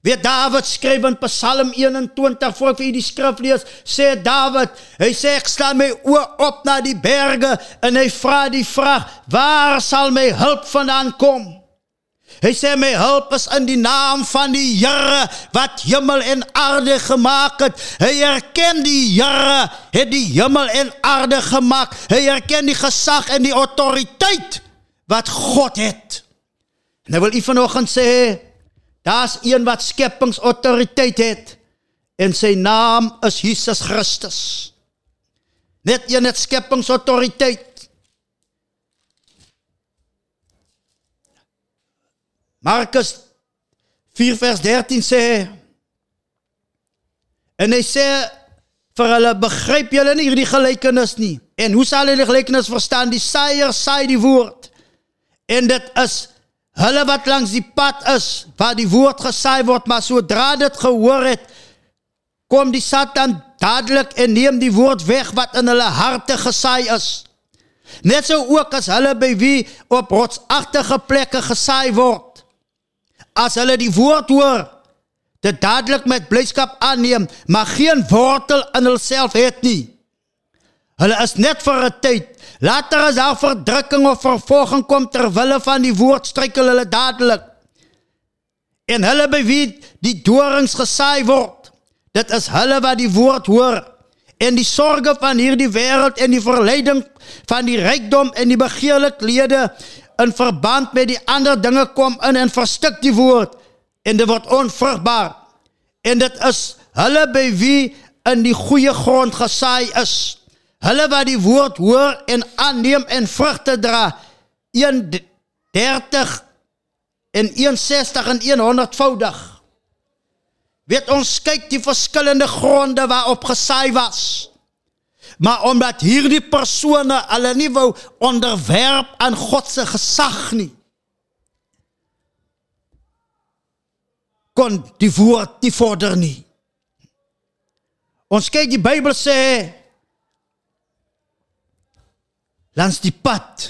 S6: Weet David skryf in Psalm 21 voor ek vir u die skrif lees, sê David, hy sê ek staan my oë op na die berge en hy vra die vraag, waar sal my hulp vandaan kom? Hy sê my hulp is in die naam van die Here wat hemel en aarde gemaak het. Hy erken die Here het die hemel en aarde gemaak. Hy erken die gesag en die autoriteit wat God het. En hy wil u vanoggend sê Daar's een wat skepingsautoriteit het en sy naam is Jesus Christus. Net een het skepingsautoriteit. Markus 4 vers 13 sê en hy sê vir hulle begryp julle nie hierdie gelykenis nie en hoe sal hulle die gelykenis verstaan die saaier saai die woord en dit is Hulle wat langs die pad is waar die woord gesaai word, maar sodra dit gehoor het, kom die Satan dadelik en neem die woord weg wat in hulle harte gesaai is. Net so ook as hulle by wie op rotsagtige plekke gesaai word. As hulle die woord hoor, dit dadelik met blydskap aanneem, maar geen wortel in hulself het nie. Hulle is net vir 'n tyd. Later as daar verdrukking of vervolging kom ter wille van die woord, struikel hulle dadelik. En hulle by wie die dorings gesaai word, dit is hulle wat die woord hoor en die sorge van hierdie wêreld en die verleiding van die rykdom en die begeerlikhede in verband met die ander dinge kom in en verstik die woord en dit word onvrugbaar. En dit is hulle by wie in die goeie grond gesaai is. Hulle wat die woord hoor en aanneem en vrugte dra 130 en 160 en 100voudig. Weet ons kyk die verskillende gronde waarop gesaai was. Maar omdat hierdie persone hulle nie wou onderwerp aan God se gesag nie. kon die woord nie vorder nie. Ons kyk die Bybel sê langs die pad.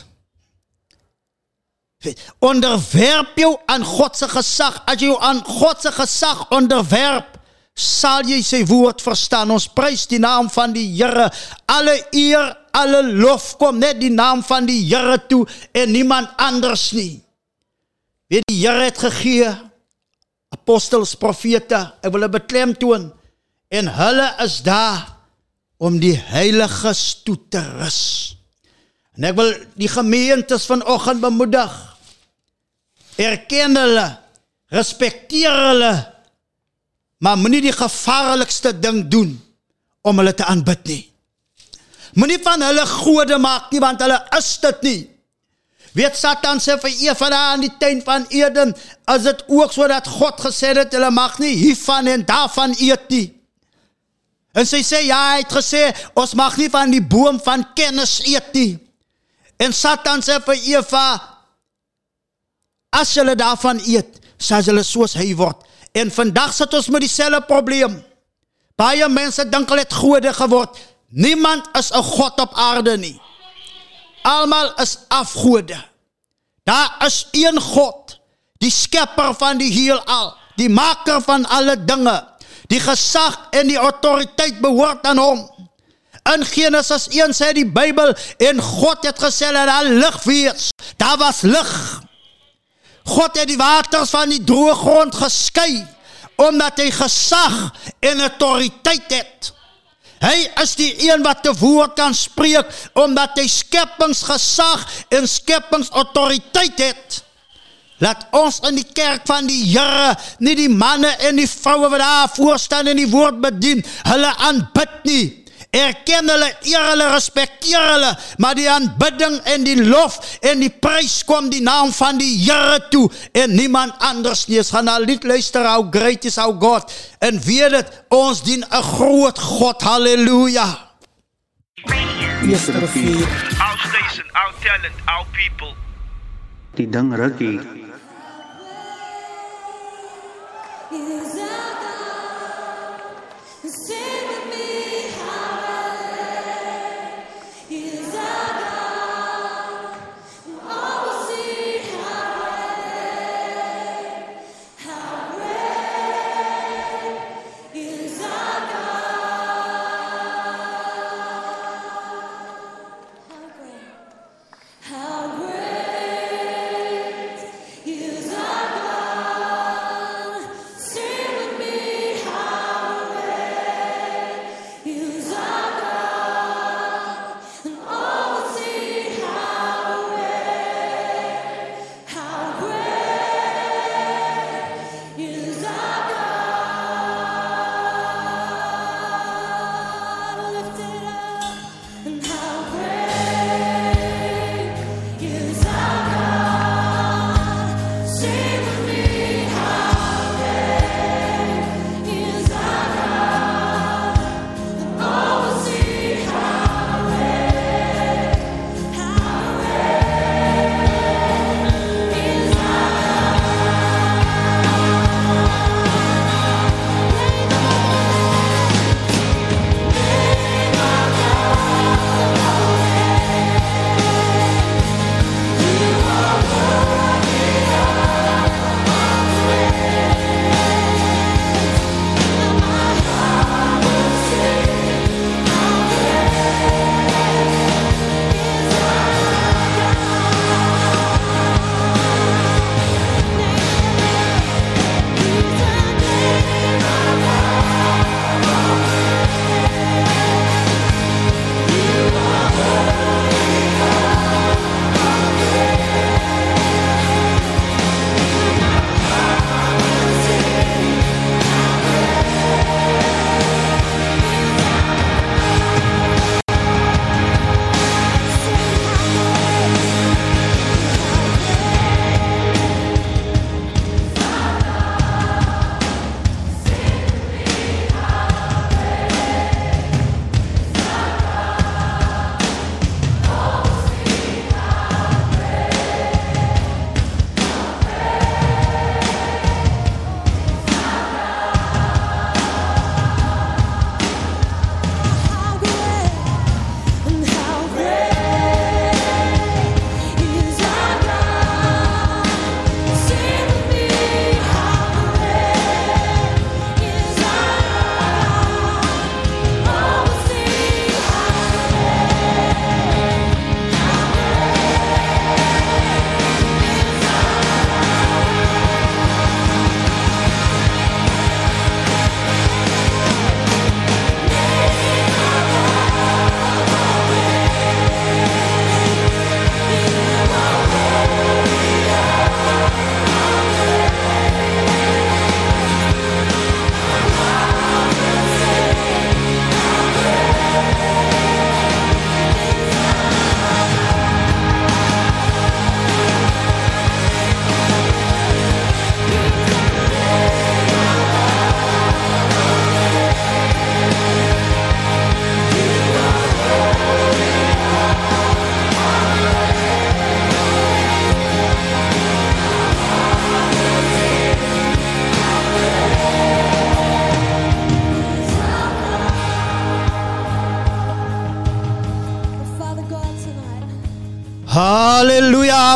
S6: Onderwerp jou aan God se gesag. As jy jou aan God se gesag onderwerp, sal jy sy woord verstaan. Ons prys die naam van die Here. Alle eer, alle lof kom net die naam van die Here toe en niemand anders nie. Weet die Here het gegee apostels, profete, ek wil 'n beklemtoon en hulle is daar om die heiliges toe te rus. En ek wil die gemeentes vanoggend bemoedig. Erken hulle, respekteer hulle. Maar moenie die gevaarlikste ding doen om hulle te aanbid nie. Moenie van hulle gode maak nie want hulle is dit nie. Weet Satan sê vir Eva daar in die tuin van Eden, as dit ook sodat God gesê het hulle mag nie hiervan en daarvan eet nie. En sy sê ja, hy het gesê ons mag nie van die boom van kennis eet nie. En Satan sê vir Eva as jy daarvan eet, sal jy soos hy word. En vandag sit ons met dieselfde probleem. Baie mense dink hulle het gode geword. Niemand is 'n god op aarde nie. Almal is afgode. Daar is een God, die skepper van die heelal, die maker van alle dinge. Die gesag en die autoriteit behoort aan hom. In Genesis 1 sê die Bybel en God het gesê dat daar lig wees. Daar was lig. God het die waters van die droë grond geskei omdat hy gesag en autoriteit het. Hy is die een wat te woord kan spreek omdat hy skepingsgesag en skepingsautoriteit het. Laat ons in die kerk van die Here nie die manne en die vroue wat daar voor staan en die woord bedien, hulle aanbid nie Erken hulle, eer hulle, respekteer hulle, maar die aanbidding en die lof en die prys kom die naam van die Here toe en niemand anders nie. Ons gaan na lied luister, how great is our God. En weet dit, ons dien 'n groot God. Halleluja.
S3: Eerste rivier,
S2: Our station, our talent, our people.
S3: die ding rukkie.
S7: How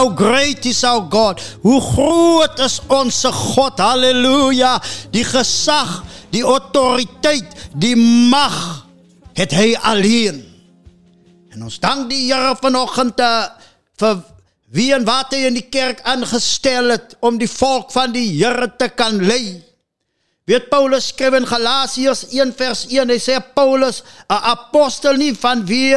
S7: how great is our God.
S6: Hoe groot is onze God. Halleluja. Die gezag, die autoriteit, die mag het hij alleen. En ons dank die Here vanoggend uh, vir wie en wat hy in die kerk aangestel het om die volk van die Here te kan lei. Weet Paulus skryf in Galasiërs 1 vers 1, hy sê Paulus, 'n apostel nie van wie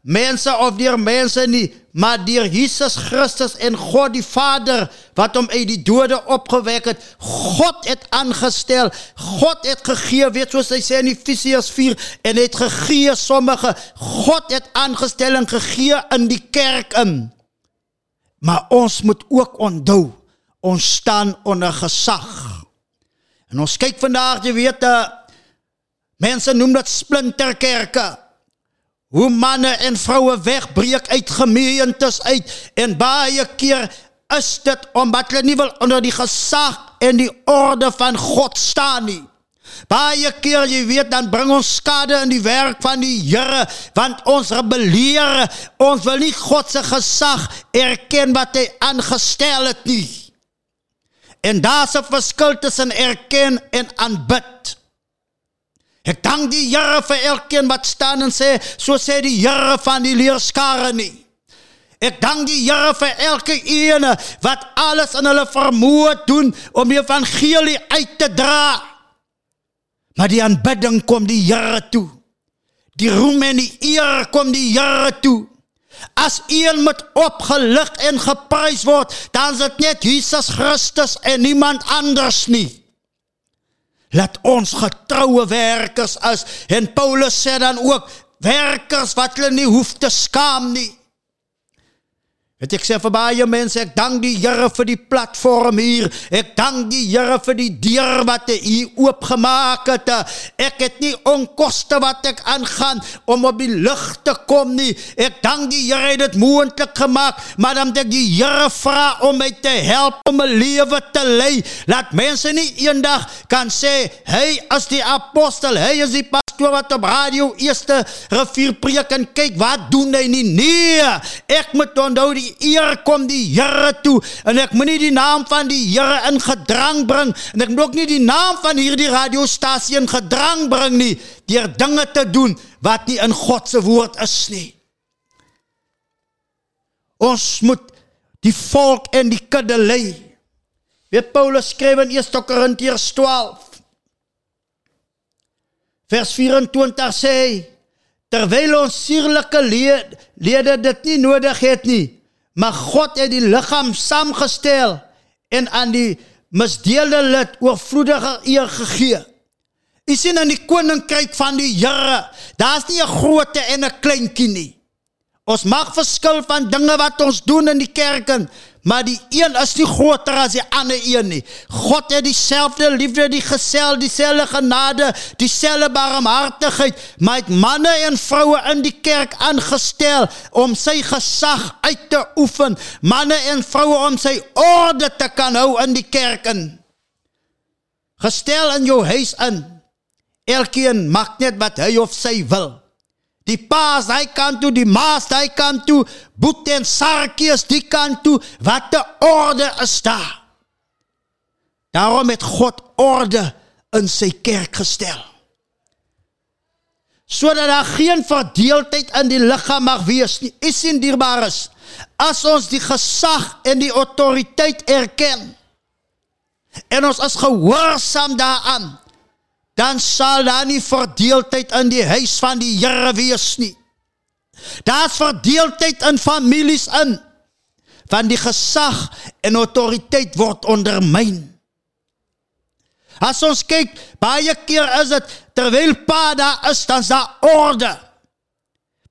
S6: mense of deur mense nie, maar deur Jesus Christus en God die Vader wat hom uit die dode opgewek het. God het aangestel. God het gegee, weet soos hy sê in Efesiërs 4 en het gegee sommige. God het aangestel en gegee in die kerk in. Maar ons moet ook onthou, ons staan onder gesag. En ons kyk vandag, jy weet, uh, mense noem dit splinterkerke. Hoe manne en vroue wegbreek uit gemeentes uit en baie keer is dit omdat hulle nie wil onder die gesag en die orde van God staan nie. Baie keer jy weet dan bring ons skade in die werk van die Here want ons rebelleer. Ons wil nie God se gesag erken wat hy aangestel het nie. En daar's 'n verskil tussen erken en aanbid. Ek dank die Here vir elkeen wat staan en sê, so sê die Here van die leerskare nie. Ek dank die Here vir elke ene wat alles in hulle vermoë doen om die evangelie uit te dra. Maar die aanbidding kom die Here toe. Die roem en die eer kom die Here toe. As een moet opgelig en geprys word, dan is dit net Jesus Christus en niemand anders nie. Laat ons getroue werkers is en Paulus sê dan ook werkers wat hulle nie hoef te skaam nie. Weet ek sê vir baie mense, ek dank die Here vir die platform hier. Ek dank die Here vir die deur wat hy hier oopgemaak het. Ek het nie onkoste wat ek aangaan om op die lig te kom nie. Ek dank die Here het dit moontlik gemaak, maar dan moet ek die Here vra om my te help om 'n lewe te lei. Laat mense nie eendag kan sê, "Hy is die apostel, hy is die pastoor wat op radio eerste rivier preek en kyk wat doen hy nie." Nee, ek moet onthou die eer kom die Here toe en ek moenie die naam van die Here in gedrang bring en ek moet ook nie die naam van hierdie radiostasie in gedrang bring nie deur dinge te doen wat nie in God se woord is nie. Ons moet die volk en die kudde lei. Weet Paulus skryf in 1 Korintiërs 12 vers 24 sê hy, terwyl ons sierlike le- lede dit nie nodig het nie, maar God het die liggaam saamgestel en aan die misdeelde lid oorvloedige eer gegee. U sien in die koninkryk van die Here, daar's nie 'n grootte en 'n kleintjie nie. Ons mag verskil van dinge wat ons doen in die kerk in, maar die een is nie groter as die ander een nie. God het dieselfde liefde, die gesel, dieselfde genade, dieselfde barmhartigheid, maar het manne en vroue in die kerk aangestel om sy gesag uit te oefen, manne en vroue om sy orde te kan hou in die kerk in. Gestel in jou huis in. Elkeen maak net wat hy of sy wil. Die paas hy kant toe, die maas hy kant toe, boet en sarkies die kant toe, wat 'n orde is daar. Daarom het God orde in sy kerk gestel. Sodat daar geen verdeeldheid in die liggaam mag wees nie. Is sien dierbares. As ons die gesag en die autoriteit erken en ons is gehoorsaam daaraan, dan sal daar nie verdeeldheid in die huis van die Here wees nie. Daar's verdeeldheid in families in. Van die gesag en autoriteit word ondermyn. As ons kyk, baie keer is dit terwyl pa daar is, dan's daar orde.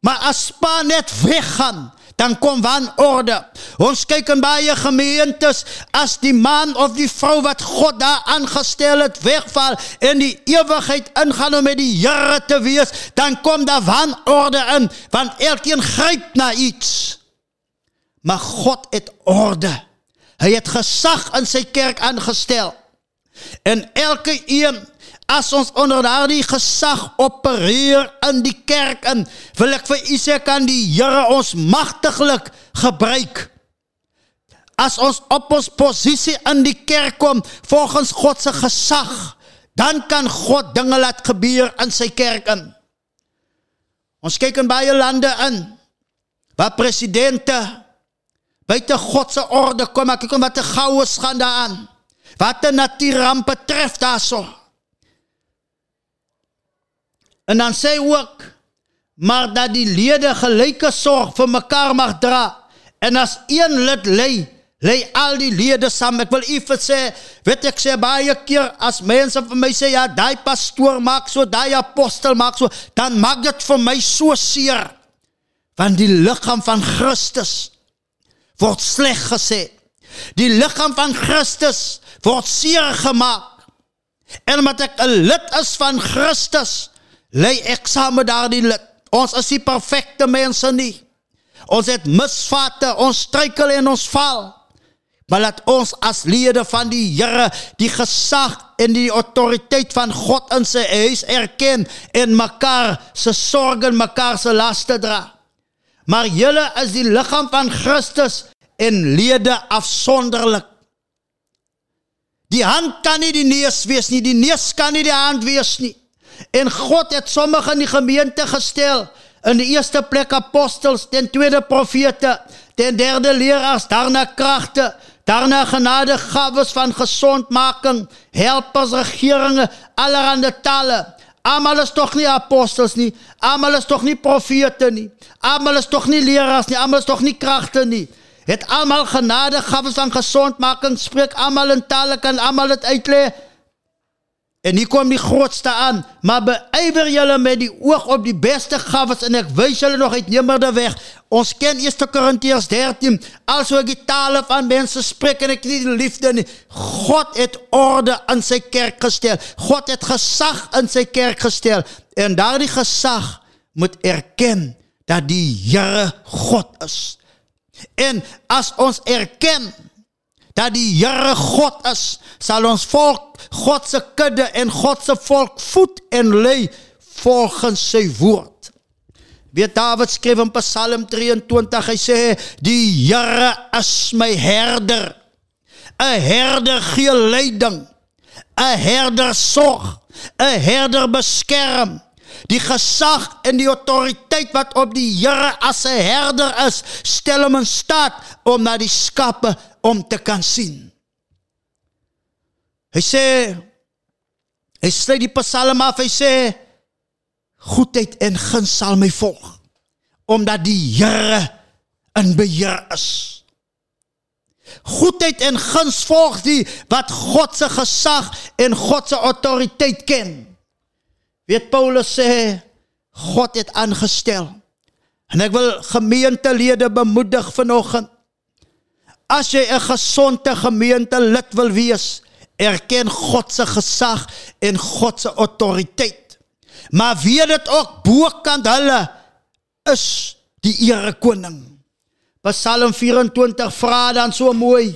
S6: Maar as pa net weggaan, dan kom wanorde. Ons kyk in baie gemeentes as die man of die vrou wat God daar aangestel het wegval en die ewigheid ingaan om met die Here te wees, dan kom daar wanorde in want elkeen gryp na iets. Maar God het orde. Hy het gesag in sy kerk aangestel. En elke een as ons onder daardie gesag opereer in die kerk in, wil ek vir u sê kan die Here ons magtiglik gebruik. As ons op ons posisie in die kerk kom volgens God se gesag, dan kan God dinge laat gebeur in sy kerk in. Ons kyk in baie lande in waar presidente buite God se orde kom, ek kom wat 'n goue gaan daaraan. Wat 'n natuurramp betref daarso. En dan sê hy ook maar dat die lede gelyke sorg vir mekaar mag dra En as een lid lê, lê al die lede saam. Ek wil u vir sê, weet ek sê baie keer as mense vir my sê ja, daai pastoor maak so, daai apostel maak so, dan maak dit vir my so seer. Want die liggaam van Christus word sleg gesê. Die liggaam van Christus word seer gemaak. En omdat ek 'n lid is van Christus, lê ek saam met daardie lid. Ons is nie perfekte mense nie. Ons het misvate, ons struikel en ons val. Maar laat ons as lede van die Here die gesag en die autoriteit van God in sy huis erken en mekaar se sorges, mekaar se laste dra. Maar julle is die liggaam van Christus en lede afsonderlik. Die hand kan nie die neus wees nie, die neus kan nie die hand wees nie. En God het sommige in die gemeente gestel. In die eerste plek apostels, ten tweede profete, ten derde leraars, daarna kragte, daarna genadegawes van gesondmaking, helpers, regeringe, allerhande tale. Almal is tog nie apostels nie. Almal is tog nie profete nie. Almal is tog nie leraars nie. Almal is tog nie kragte nie. Het almal genadegawes van gesondmaking, spreek almal in tale, kan almal dit uitlê. En hier kom die grootste aan, maar beywer julle met die oog op die beste gawes en ek wys julle nog uitnemerde weg. Ons ken 1 Korintiërs 13, also ek die tale van mense spreek en ek nie die liefde nie. God het orde in sy kerk gestel. God het gesag in sy kerk gestel en daardie gesag moet erken dat die Here God is. En as ons erken dat die Here God is, sal ons volk God se kudde en God se volk voed en lei volgens sy woord. Weet Dawid skryf in Psalm 23, hy sê die Here is my herder. 'n Herder gee leiding. 'n Herder sorg. 'n Herder beskerm. Die gesag en die autoriteit wat op die Here as 'n herder is, stel hom in staat om na die skape om te kan sien. Hy sê hy sluit die Psalm af, hy sê goedheid en guns sal my volg omdat die Here in beheer is. Goedheid en guns volg die wat God se gesag en God se autoriteit ken. Weet Paulus sê God het aangestel. En ek wil gemeentelede bemoedig vanoggend. As jy 'n gesonde gemeentelid wil wees, erken God se gesag en God se autoriteit. Maar weet dit ook bokant hulle is die Here koning. Psalm 24 vra dan so mooi.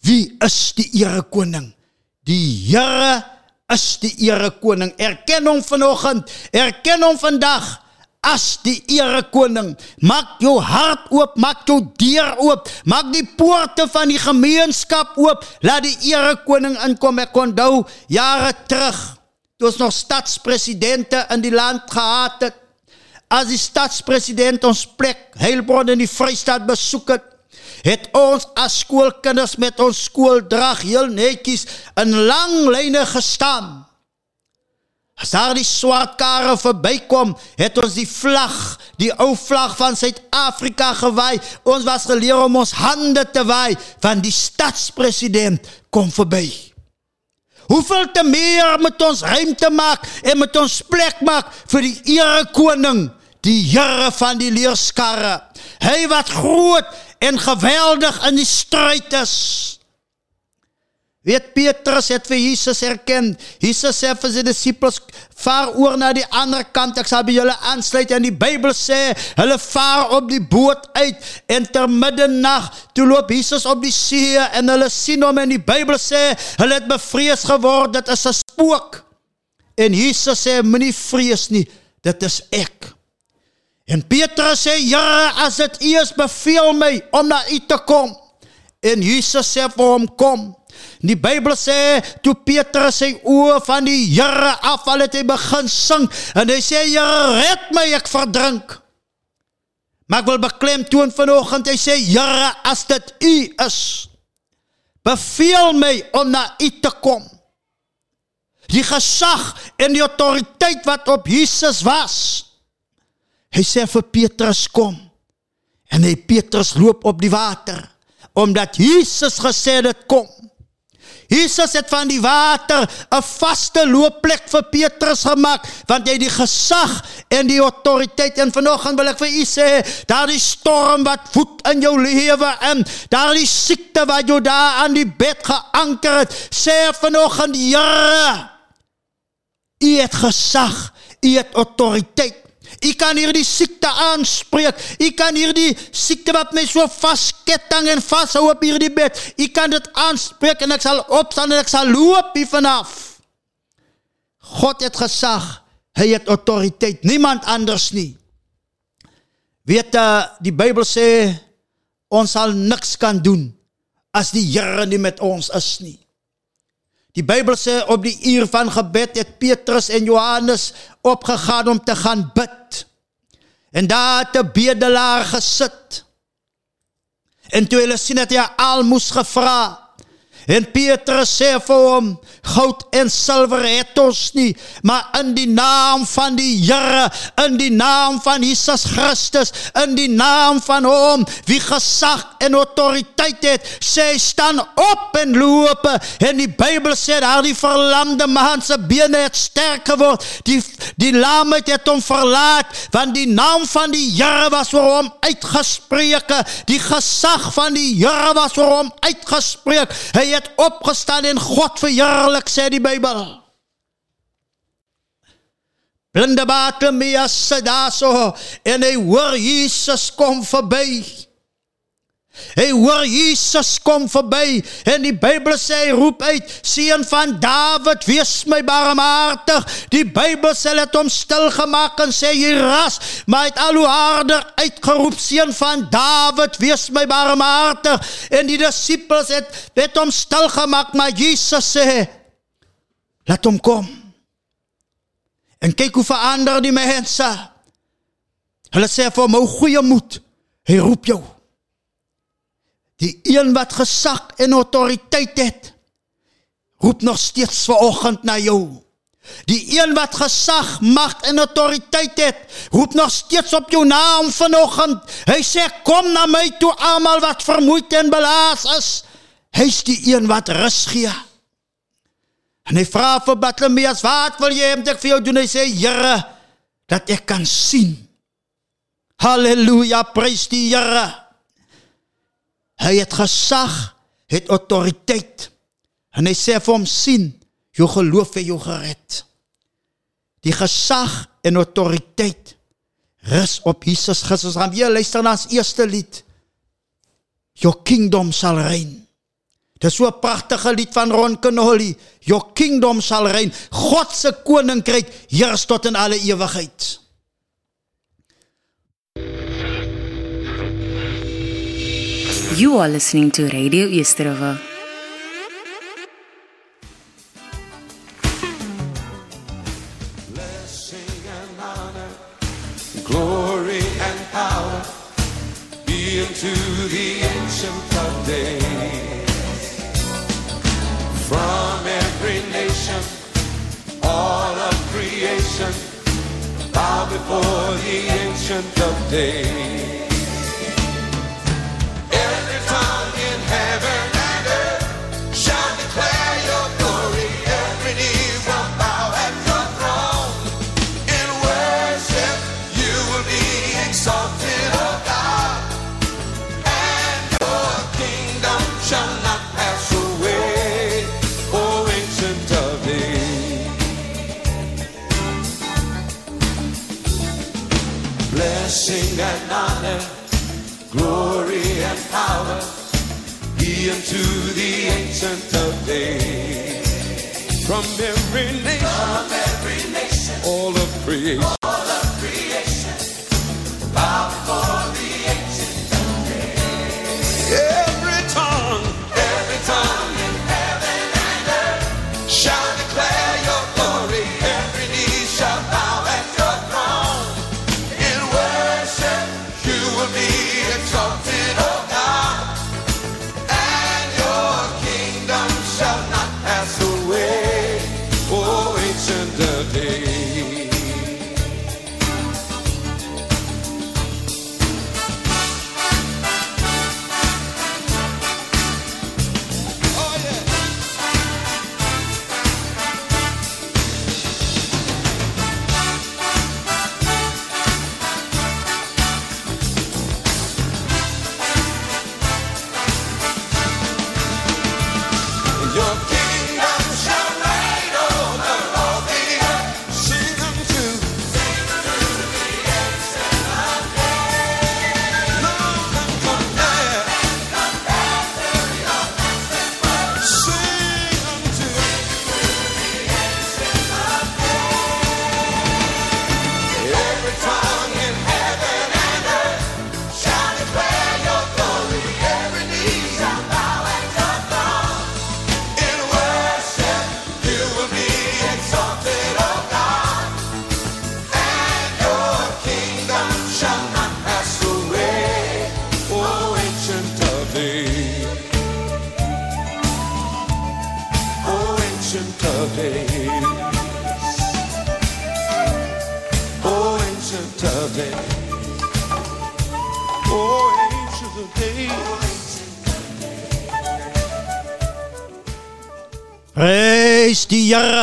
S6: Wie is die Here koning? Die Here is die Here koning. Erken hom vanoggend, erken hom vandag as die Here koning. Maak jou hart oop, maak jou deur oop, maak die poorte van die gemeenskap oop. Laat die Here koning inkom. Ek onthou jare terug toe ons nog stadspresidente in die land gehad het. As die stadspresident ons plek Heilbron in die Vrystaat besoek het, het ons as skoolkinders met ons skooldrag heel netjies in lang lyne gestaan. As daar die swart karre verbykom, het ons die vlag, die ou vlag van Suid-Afrika gewaai. Ons was geleer om ons hande te waai van die stadspresident kom verby. Hoeveel te meer moet ons ruimte maak en moet ons plek maak vir die ere koning, die Here van die leerskarre. Hy wat groot en geweldig in die stryd is. Weet Petrus het vir Jesus erken. Jesus sê vir sy disippels: "Vaar oor na die ander kant, ek sal by julle aansluit." En die Bybel sê, hulle vaar op die boot uit en ter middernag toe loop Jesus op die see en hulle sien hom en die Bybel sê, hulle het bevrees geword, dit is 'n spook. En Jesus sê, "Moenie vrees nie, dit is ek." En Petrus sê, "Here, as dit U is, beveel my om na U te kom." En Jesus sê vir hom, "Kom." Die Bybel sê toe Petrus sy oë van die Here afval het hy begin sing en hy sê Here red my ek verdrink. Maar ek wil beklemtoon vanoggend hy sê Here as dit U is beveel my om na U te kom. Die gesag en die autoriteit wat op Jesus was. Hy sê vir Petrus kom. En hy Petrus loop op die water omdat Jesus gesê het kom. Jesus het van die water 'n vaste loopplek vir Petrus gemaak want hy het die gesag en die autoriteit. En vanoggend wil ek vir u sê daardie storm wat voed in jou lewe en daardie siekte wat jou daar aan die bed geanker het. Sê vanoggend Here u het gesag u het autoriteit U kan hierdie siekte aanspreek. U kan hierdie siekte wat my so vasketting en vashou op hierdie bed. U kan dit aanspreek en ek sal opstaan en ek sal loop hier vanaf. God het gesag. Hy het autoriteit. Niemand anders nie. Weet uh, die Bybel sê ons sal niks kan doen as die Here nie met ons is nie. Die Bybel sê op die uur van gebed het Petrus en Johannes opgegaan om te gaan bid. En daar het 'n bedelaar gesit. En toe hulle sien dat hy almoes gevra, En Petrus sê vir hom, goud en silwer het ons nie, maar in die naam van die Here, in die naam van Jesus Christus, in die naam van hom wie gesag en autoriteit het, sê staan op en loop. En die Bybel sê daar die verlamde man se bene het sterk geword. Die die laamheid het hom verlaat want die naam van die Here was oor hom uitgespreek. Die gesag van die Here was oor hom uitgespreek. Hy het opgestaan en God verheerlik sê die Bybel. Blinde Bartimaeus sit daar so en hy hoor Jesus kom verby. Hy hoor Jesus kom verby en die Bybel sê hy roep uit seun van Dawid wees my barmhartig. Die Bybel sê het hom stil gemaak en sê jy ras maar het al hoe harder uitgeroep seun van Dawid wees my barmhartig. En die disippels het het hom stil gemaak maar Jesus sê laat hom kom. En kyk hoe verander die mense. Hulle sê vir hom goeie moed hy roep jou Die een wat gesag en autoriteit het, roep nog steeds vanoggend na jou. Die een wat gesag, mag en autoriteit het, roep nog steeds op jou naam vanoggend. Hy sê kom na my toe almal wat vermoeid en belaas is. Hy's die een wat rus gee. En hy vra vir Bartimaeus, "Wat wil jy hê ek vir jou doen?" Hy sê, "Here, dat ek kan sien." Halleluja, prys die Here. Hy het gesag, het autoriteit. En hy sê vir hom sien, jou geloof het jou gered. Die gesag en autoriteit rus op Jesus Christus. Gaan weer luister na ons eerste lied. Your kingdom sal reign. Dit is so 'n pragtige lied van Ron Kenoli. Your kingdom sal reign. God se koninkryk heers tot in alle ewigheid.
S5: You are listening to Radio River.
S4: glory and power be unto the ancient of days. From every nation, all of creation, bow before the ancient of days. Days. From every nation, from every nation, all of creation,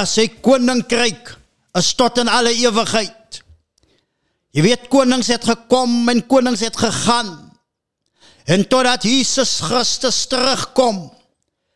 S6: sy koninkryk is tot in alle ewigheid. Jy weet konings het gekom en konings het gegaan. En totdat Jesus Christus terugkom,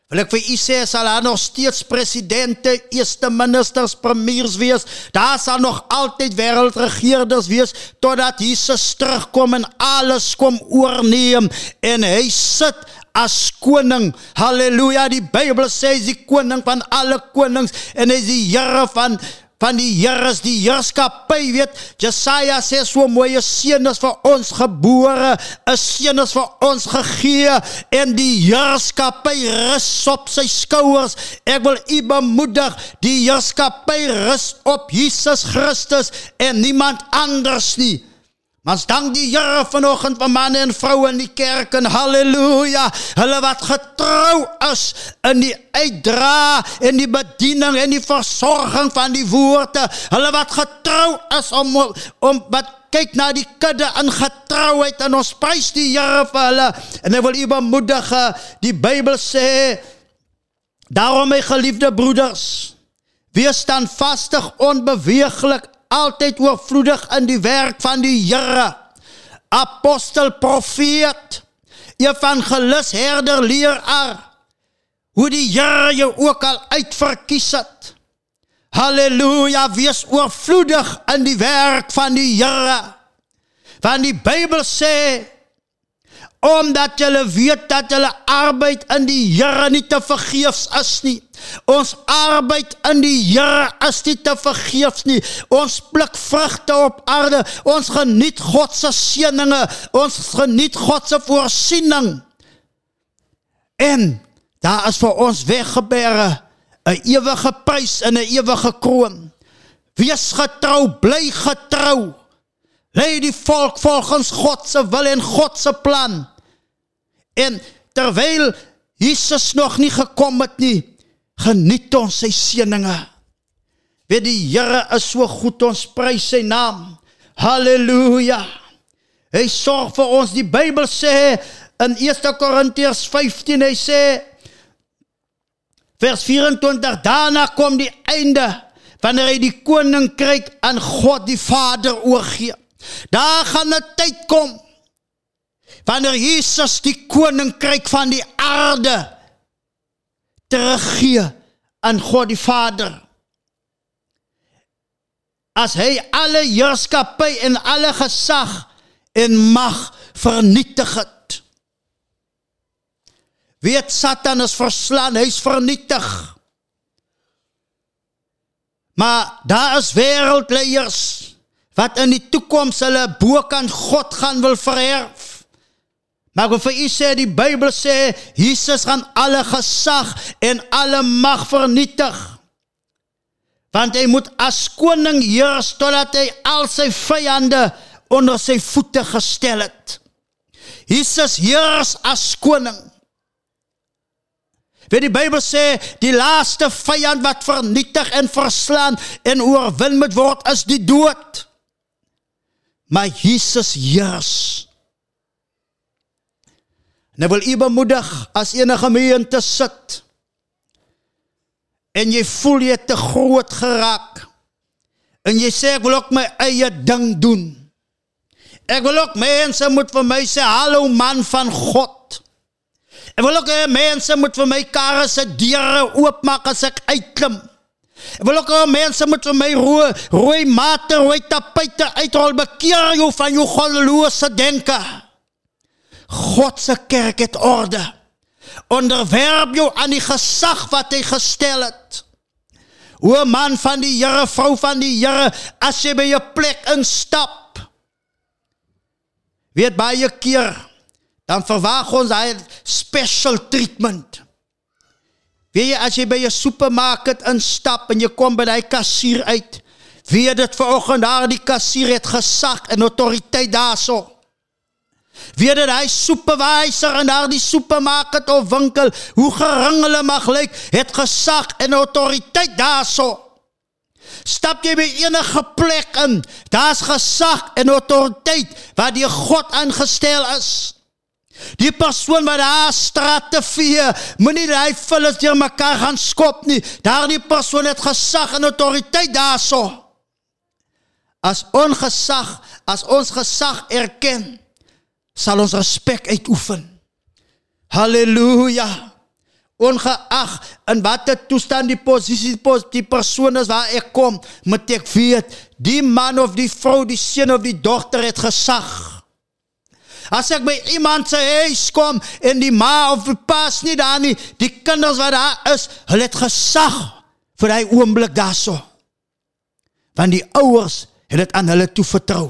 S6: wil ek vir u sê sal daar nog steeds presidente, eerste ministers, premiers wees. Daar sal nog altyd wêreldregerders wees totdat Jesus terugkom en alles kom oorneem en hy sit as koning. Halleluja. Die Bybel sê hy is die koning van alle konings en hy is die Here van van die Here is die heerskappy weet Jesaja sê so mooi 'n seun is vir ons gebore 'n seun is vir ons gegee en die heerskappy rus op sy skouers ek wil u bemoedig die heerskappy rus op Jesus Christus en niemand anders nie Ons dank die Here vanoggend vir manne en vroue in die kerk en haleluja. Hulle wat getrou is in die uitdra en die bediening en die versorging van die woorde. Hulle wat getrou is om om wat kyk na die kudde in getrouheid en ons prys die Here vir hulle. En ek wil u bemoedig. Die Bybel sê daarom my geliefde broeders, wees standvastig, onbeweeglik altyd oorvloedig in die werk van die Here. Apostel, profeet, evangelis, herder, leraar. Hoe die Here jou ook al uitverkies het. Halleluja, wees oorvloedig in die werk van die Here. Want die Bybel sê omdat julle weet dat julle arbeid in die Here nie te vergeefs is nie. Ons arbeid in die Here is nie te vergeefs nie. Ons pluk vrugte op aarde. Ons geniet God se seëninge. Ons geniet God se voorsiening. En daar is vir ons weggebere 'n ewige prys en 'n ewige kroon. Wees getrou, bly getrou. Lei die volk volgens God se wil en God se plan. En terwyl Jesus nog nie gekom het nie, geniet ons sy seëninge. Weet die Here is so goed, ons prys sy naam. Halleluja. Hy sorg vir ons. Die Bybel sê in 1 Korintiërs 15, hy sê vers 24, daarna kom die einde wanneer hy die koninkryk aan God die Vader oorgee. Daar gaan 'n tyd kom wanneer Jesus die koninkryk van die aarde teruggee aan God die Vader. As hy alle heerskappy en alle gesag en mag vernietig het. Weet Satan is verslaan, hy's vernietig. Maar daar is wêreldleiers wat in die toekoms hulle bokant God gaan wil vererf. Maar wat vir u sê die Bybel sê Jesus gaan alle gesag en alle mag vernietig. Want hy moet as koning heers totdat hy al sy vyande onder sy voete gestel het. Jesus heers as koning. Weet die Bybel sê die laaste vyand wat vernietig en verslaan en oorwin moet word is die dood. Maar Jesus heers. En ek wil u bemoedig as enige gemeente sit en jy voel jy te groot geraak en jy sê ek wil ook my eie ding doen. Ek wil ook mense moet vir my sê hallo man van God. Ek wil ook mense moet vir my karre se deure oopmaak as ek uitklim. Ek wil ook hê mense moet vir my rooi rooi mate, rooi tapuite uitrol bekeer jou van jou goddelose denke. God se kerk het orde. Onderwerp jou aan die gesag wat hy gestel het. O man van die Here, vrou van die Here, as jy by 'n plek instap. Weet baie keer dan verwag ons hy special treatment. Weet jy as jy by 'n supermarket instap en jy kom by daai kassier uit, weet dit vanoggend daar die kassier het gesag en autoriteit daarso. Weet dit hy supervisor in daardie supermarket of winkel, hoe gering hulle mag lyk, het gesag en autoriteit daarso. Stap jy by enige plek in, daar's gesag en autoriteit wat deur God aangestel is. Die persoon wat daar straat te vee, moenie daai vullis deur mekaar gaan skop nie. Daardie persoon het gesag en autoriteit daarso. As ongesag, as ons gesag erken, sal ons respek uitoefen. Halleluja. Ongeag in watter toestand die posisie pos, die persoon is waar ek kom, moet ek weet die man of die vrou, die seun of die dogter het gesag. As ek by iemand se huis kom en die ma of die pa is nie daar nie, die kinders wat daar is, hulle het gesag vir daai oomblik daarso. Want die ouers het dit aan hulle toe vertrou.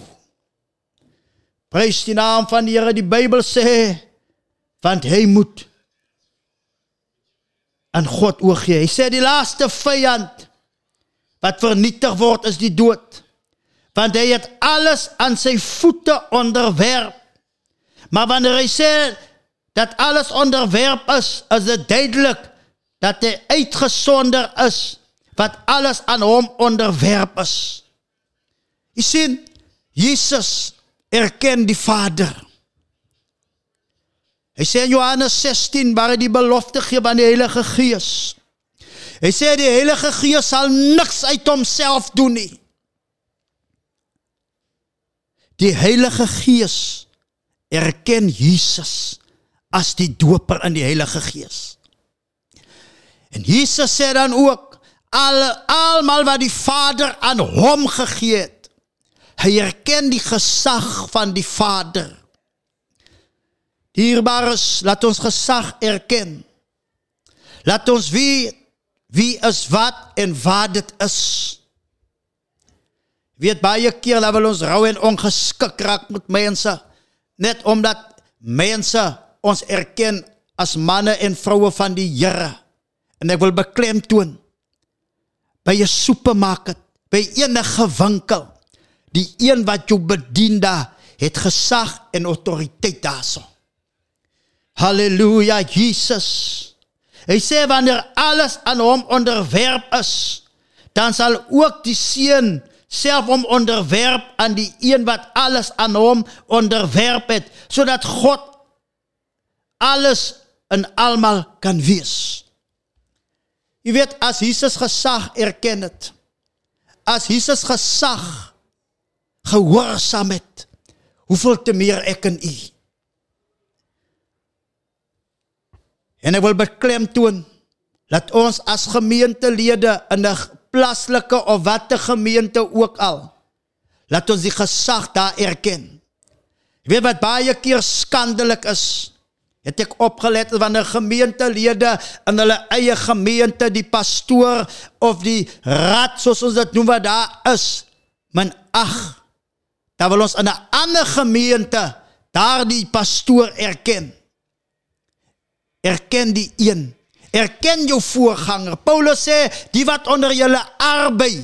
S6: Prys die naam van die Here, die Bybel sê want hy moet aan God oorgee. Hy sê die laaste vyand wat vernietig word is die dood. Want hy het alles aan sy voete onderwerp. Maar wanneer hy sê dat alles onderwerp is, is dit duidelik dat hy uitgesonder is wat alles aan hom onderwerp is. Jy sien, Jesus erken die Vader. Hy sê in Johannes 16 waar hy die belofte gee aan die Heilige Gees. Hy sê die Heilige Gees sal niks uit homself doen nie. Die Heilige Gees erken Jesus as die doper in die Heilige Gees. En Jesus sê dan ook al almal wat die Vader aan hom gegee het. Hy erken die gesag van die Vader. Dierbares, laat ons gesag erken. Laat ons weet wie is wat en wat dit is. Weet baie keer dat wil ons rou en ongeskik raak met mense net omdat mense ons erken as manne en vroue van die Here. En ek wil beklemtoon by 'n supermarket, by enige winkel, die een wat jou bedien daar, het gesag en autoriteit daarso. Halleluja, Jesus. Hy sê wanneer alles aan hom onderwerp is, dan sal ook die seun self hom onderwerp aan die een wat alles aan hom onderwerp het, sodat God alles in almal kan wees. Jy weet as Jesus gesag erken het, as Jesus gesag gehoorsaam het, hoeveel te meer ek en u. En ek wil beklemtoon dat ons as gemeentelede in 'n plaaslike of watter gemeente ook al laat ons die gesag daar erken. Jy weet wat baie keer skandelik is. Het ek opgelet wanneer gemeentelede in hulle eie gemeente die pastoor of die raad soos ons dit noem wat daar is, min ag. Dan wil ons in 'n ander gemeente daardie pastoor erken erken die een. Erken jou voorganger. Paulus sê, die wat onder julle arbei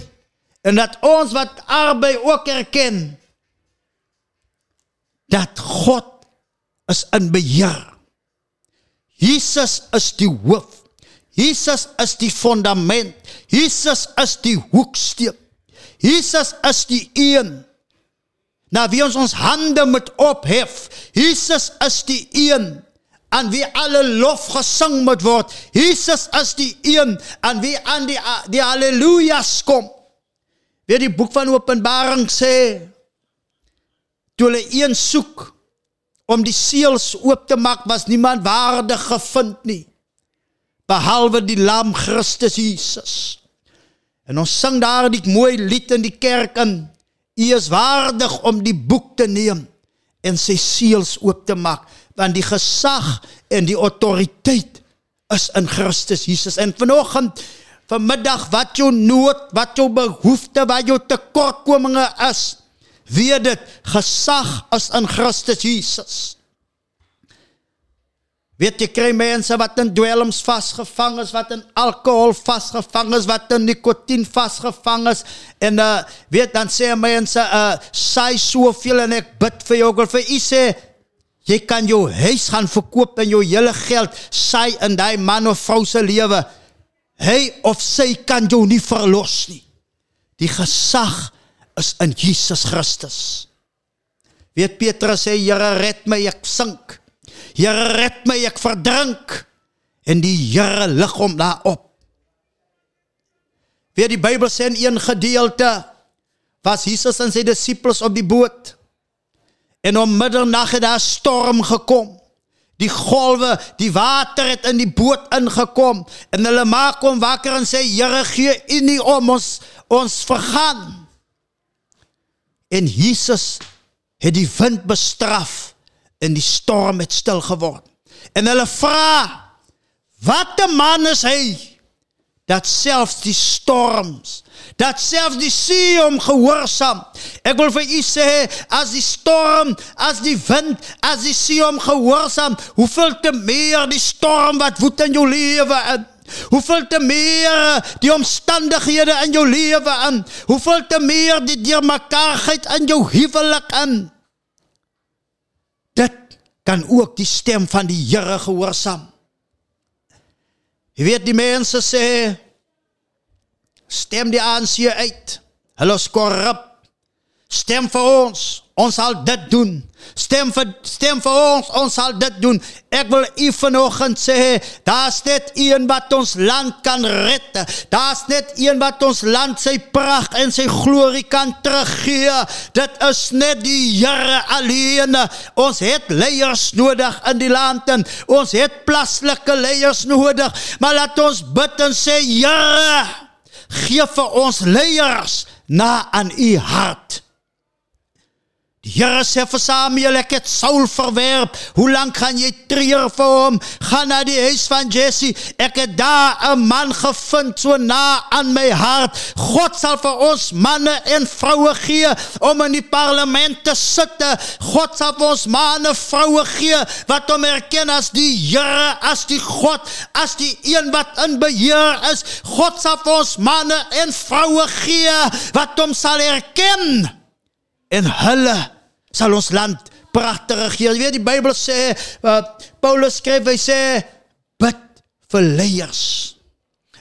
S6: en dat ons wat arbei ook erken dat God is in beheer. Jesus is die hoof. Jesus is die fundament. Jesus is die hoeksteen. Jesus is die een na wie ons ons hande moet ophef. Jesus is die een aan wie alle lof gesing moet word. Jesus is die een aan wie aan die die haleluja's kom. Weer die boek van Openbaring sê toe hulle een soek om die seels oop te maak was niemand waardig gevind nie behalwe die lam Christus Jesus. En ons sing daar die mooi lied in die kerk in. U is waardig om die boek te neem en sy seels oop te maak want die gesag en die autoriteit is in Christus Jesus. En vanoggend vanmiddag wat jou nood, wat jou behoefte, wat jou tekortkominge is, weet dit, gesag is in Christus Jesus. Weet jy kry mense wat in dwelms vasgevang is, wat in alkohol vasgevang is, wat in nikotien vasgevang is en uh weet dan sê mense uh sy soveel en ek bid vir jou, ek wil vir u sê Jy kan jou huis gaan verkoop en jou hele geld sy in daai man of vrou se lewe. Hy of sy kan jou nie verlos nie. Die gesag is in Jesus Christus. Weet Petrus sê Here red my ek sink. Here red my ek verdrink. En die Here lig hom daarop. Weet die Bybel sê in een gedeelte was Jesus en sy disippels op die boot. En om middernag het daar storm gekom. Die golwe, die water het in die boot ingekom en hulle maak hom wakker en sê Here gee U nie om ons ons vergaan. En Jesus het die wind bestraf en die storm het stil geword. En hulle vra: "Wat 'n man is hy dat selfs die storms, dat selfs die see hom gehoorsaam." Ek wil vir u sê, as die storm, as die wind, as die see hom gehoorsaam, hoeveel te meer die storm wat woed in jou lewe in. Hoeveel te meer die omstandighede in jou lewe in. Hoeveel te meer die deurmekaarheid in jou huwelik in. Dit kan ook die stem van die Here gehoorsaam. Jy weet die mense sê stem die ANC uit. Hulle is korrup. Stem vir ons. Ons sal dit doen. Stem vir stem vir ons. Ons sal dit doen. Ek wil u vanoggend sê, daar's net een wat ons land kan red. Daar's net een wat ons land sy pragt en sy glorie kan teruggee. Dit is net die Here alleen. Ons het leiers nodig in die land en ons het plaaslike leiers nodig. Maar laat ons bid en sê, Here, gee vir ons leiers na aan u hart. Die Here sê vir Samuel, ek het Saul verwerp. Hoe lank gaan jy treur vir hom? Gaan na die huis van Jesse. Ek het daar 'n man gevind so na aan my hart. God sal vir ons manne en vroue gee om in die parlement te sit. God sal vir ons manne vroue gee wat hom erken as die Here, as die God, as die een wat in beheer is. God sal vir ons manne en vroue gee wat hom sal erken en hulle sal ons land pragtig regeer. Jy weet die Bybel sê uh, Paulus skryf hy sê bid vir leiers.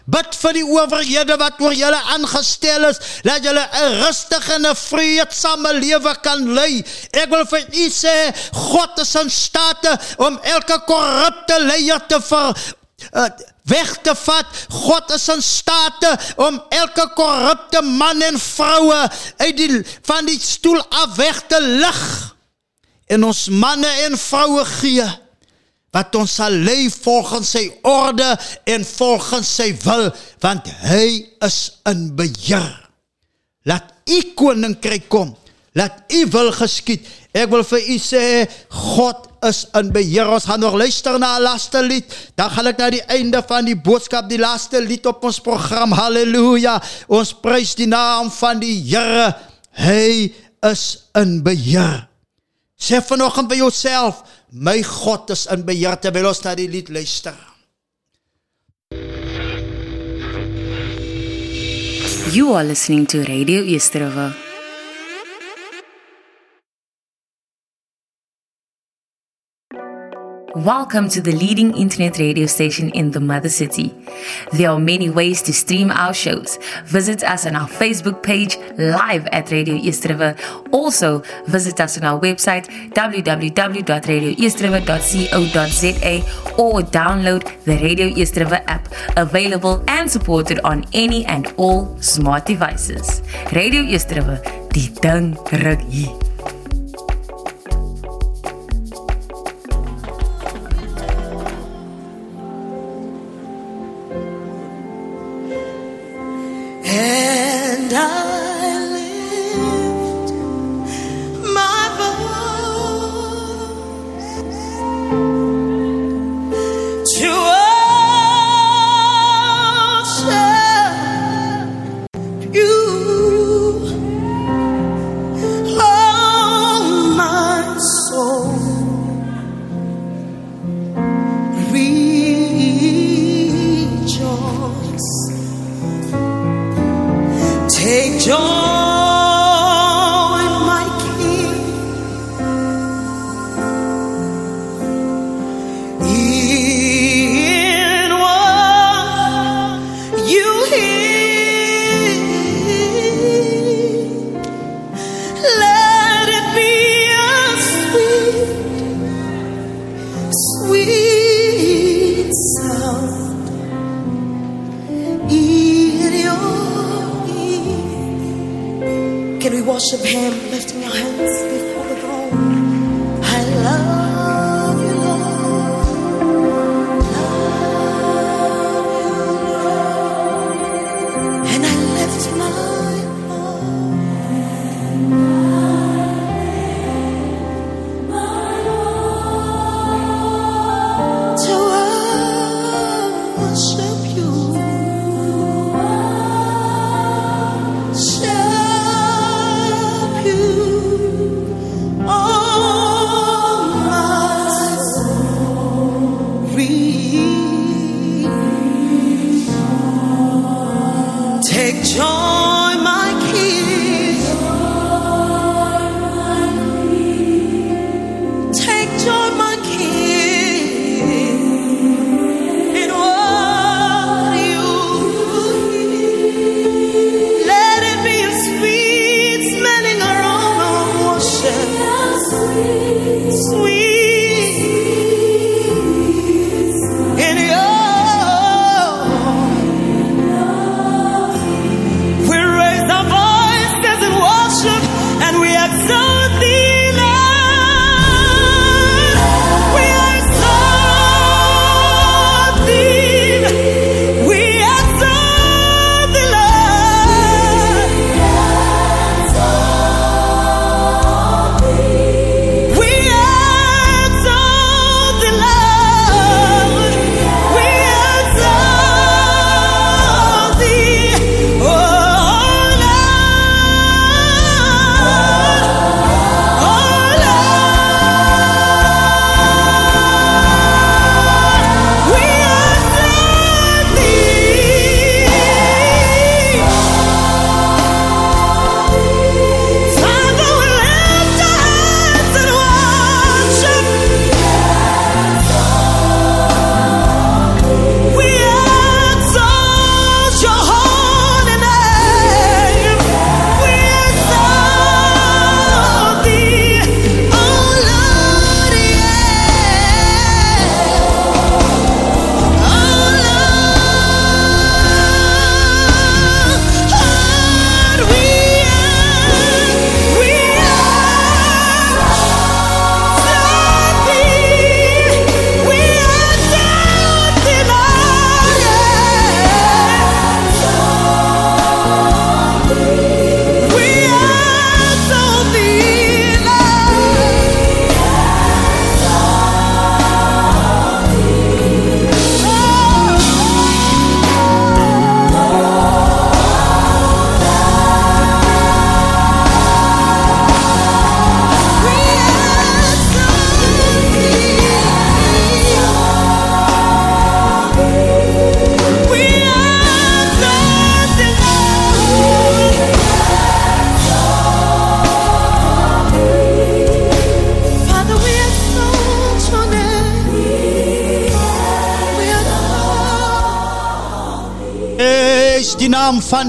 S6: Bid vir die owerhede wat oor julle aangestel is, dat julle 'n rustige en 'n vreedsame lewe kan lei. Ek wil vir u sê God is in staat om elke korrupte leier te ver uh, weg te vat. God is in staat om elke korrupte man en vroue uit die van die stoel af weg te lig. En ons manne en vroue gee wat ons sal lei volgens sy orde en volgens sy wil, want hy is in beheer. Laat u koninkryk kom. Laat u wil geskied. Ek wil vir u sê God is in beheer. Ons gaan nog luister na 'n laaste lied. Dan gaan ek na die einde van die boodskap, die laaste lied op ons program. Halleluja. Ons prys die naam van die Here. Hy is in beheer. Sê vanoggend by jouself, my God is in beheer terwyl ons na die lied luister.
S5: You are listening to Radio East Welcome to the leading internet radio station in the mother city. There are many ways to stream our shows. Visit us on our Facebook page live at Radio East River. Also, visit us on our website www.radioeastriver.co.za or download the Radio East River app, available and supported on any and all smart devices. Radio East River, die ding ruk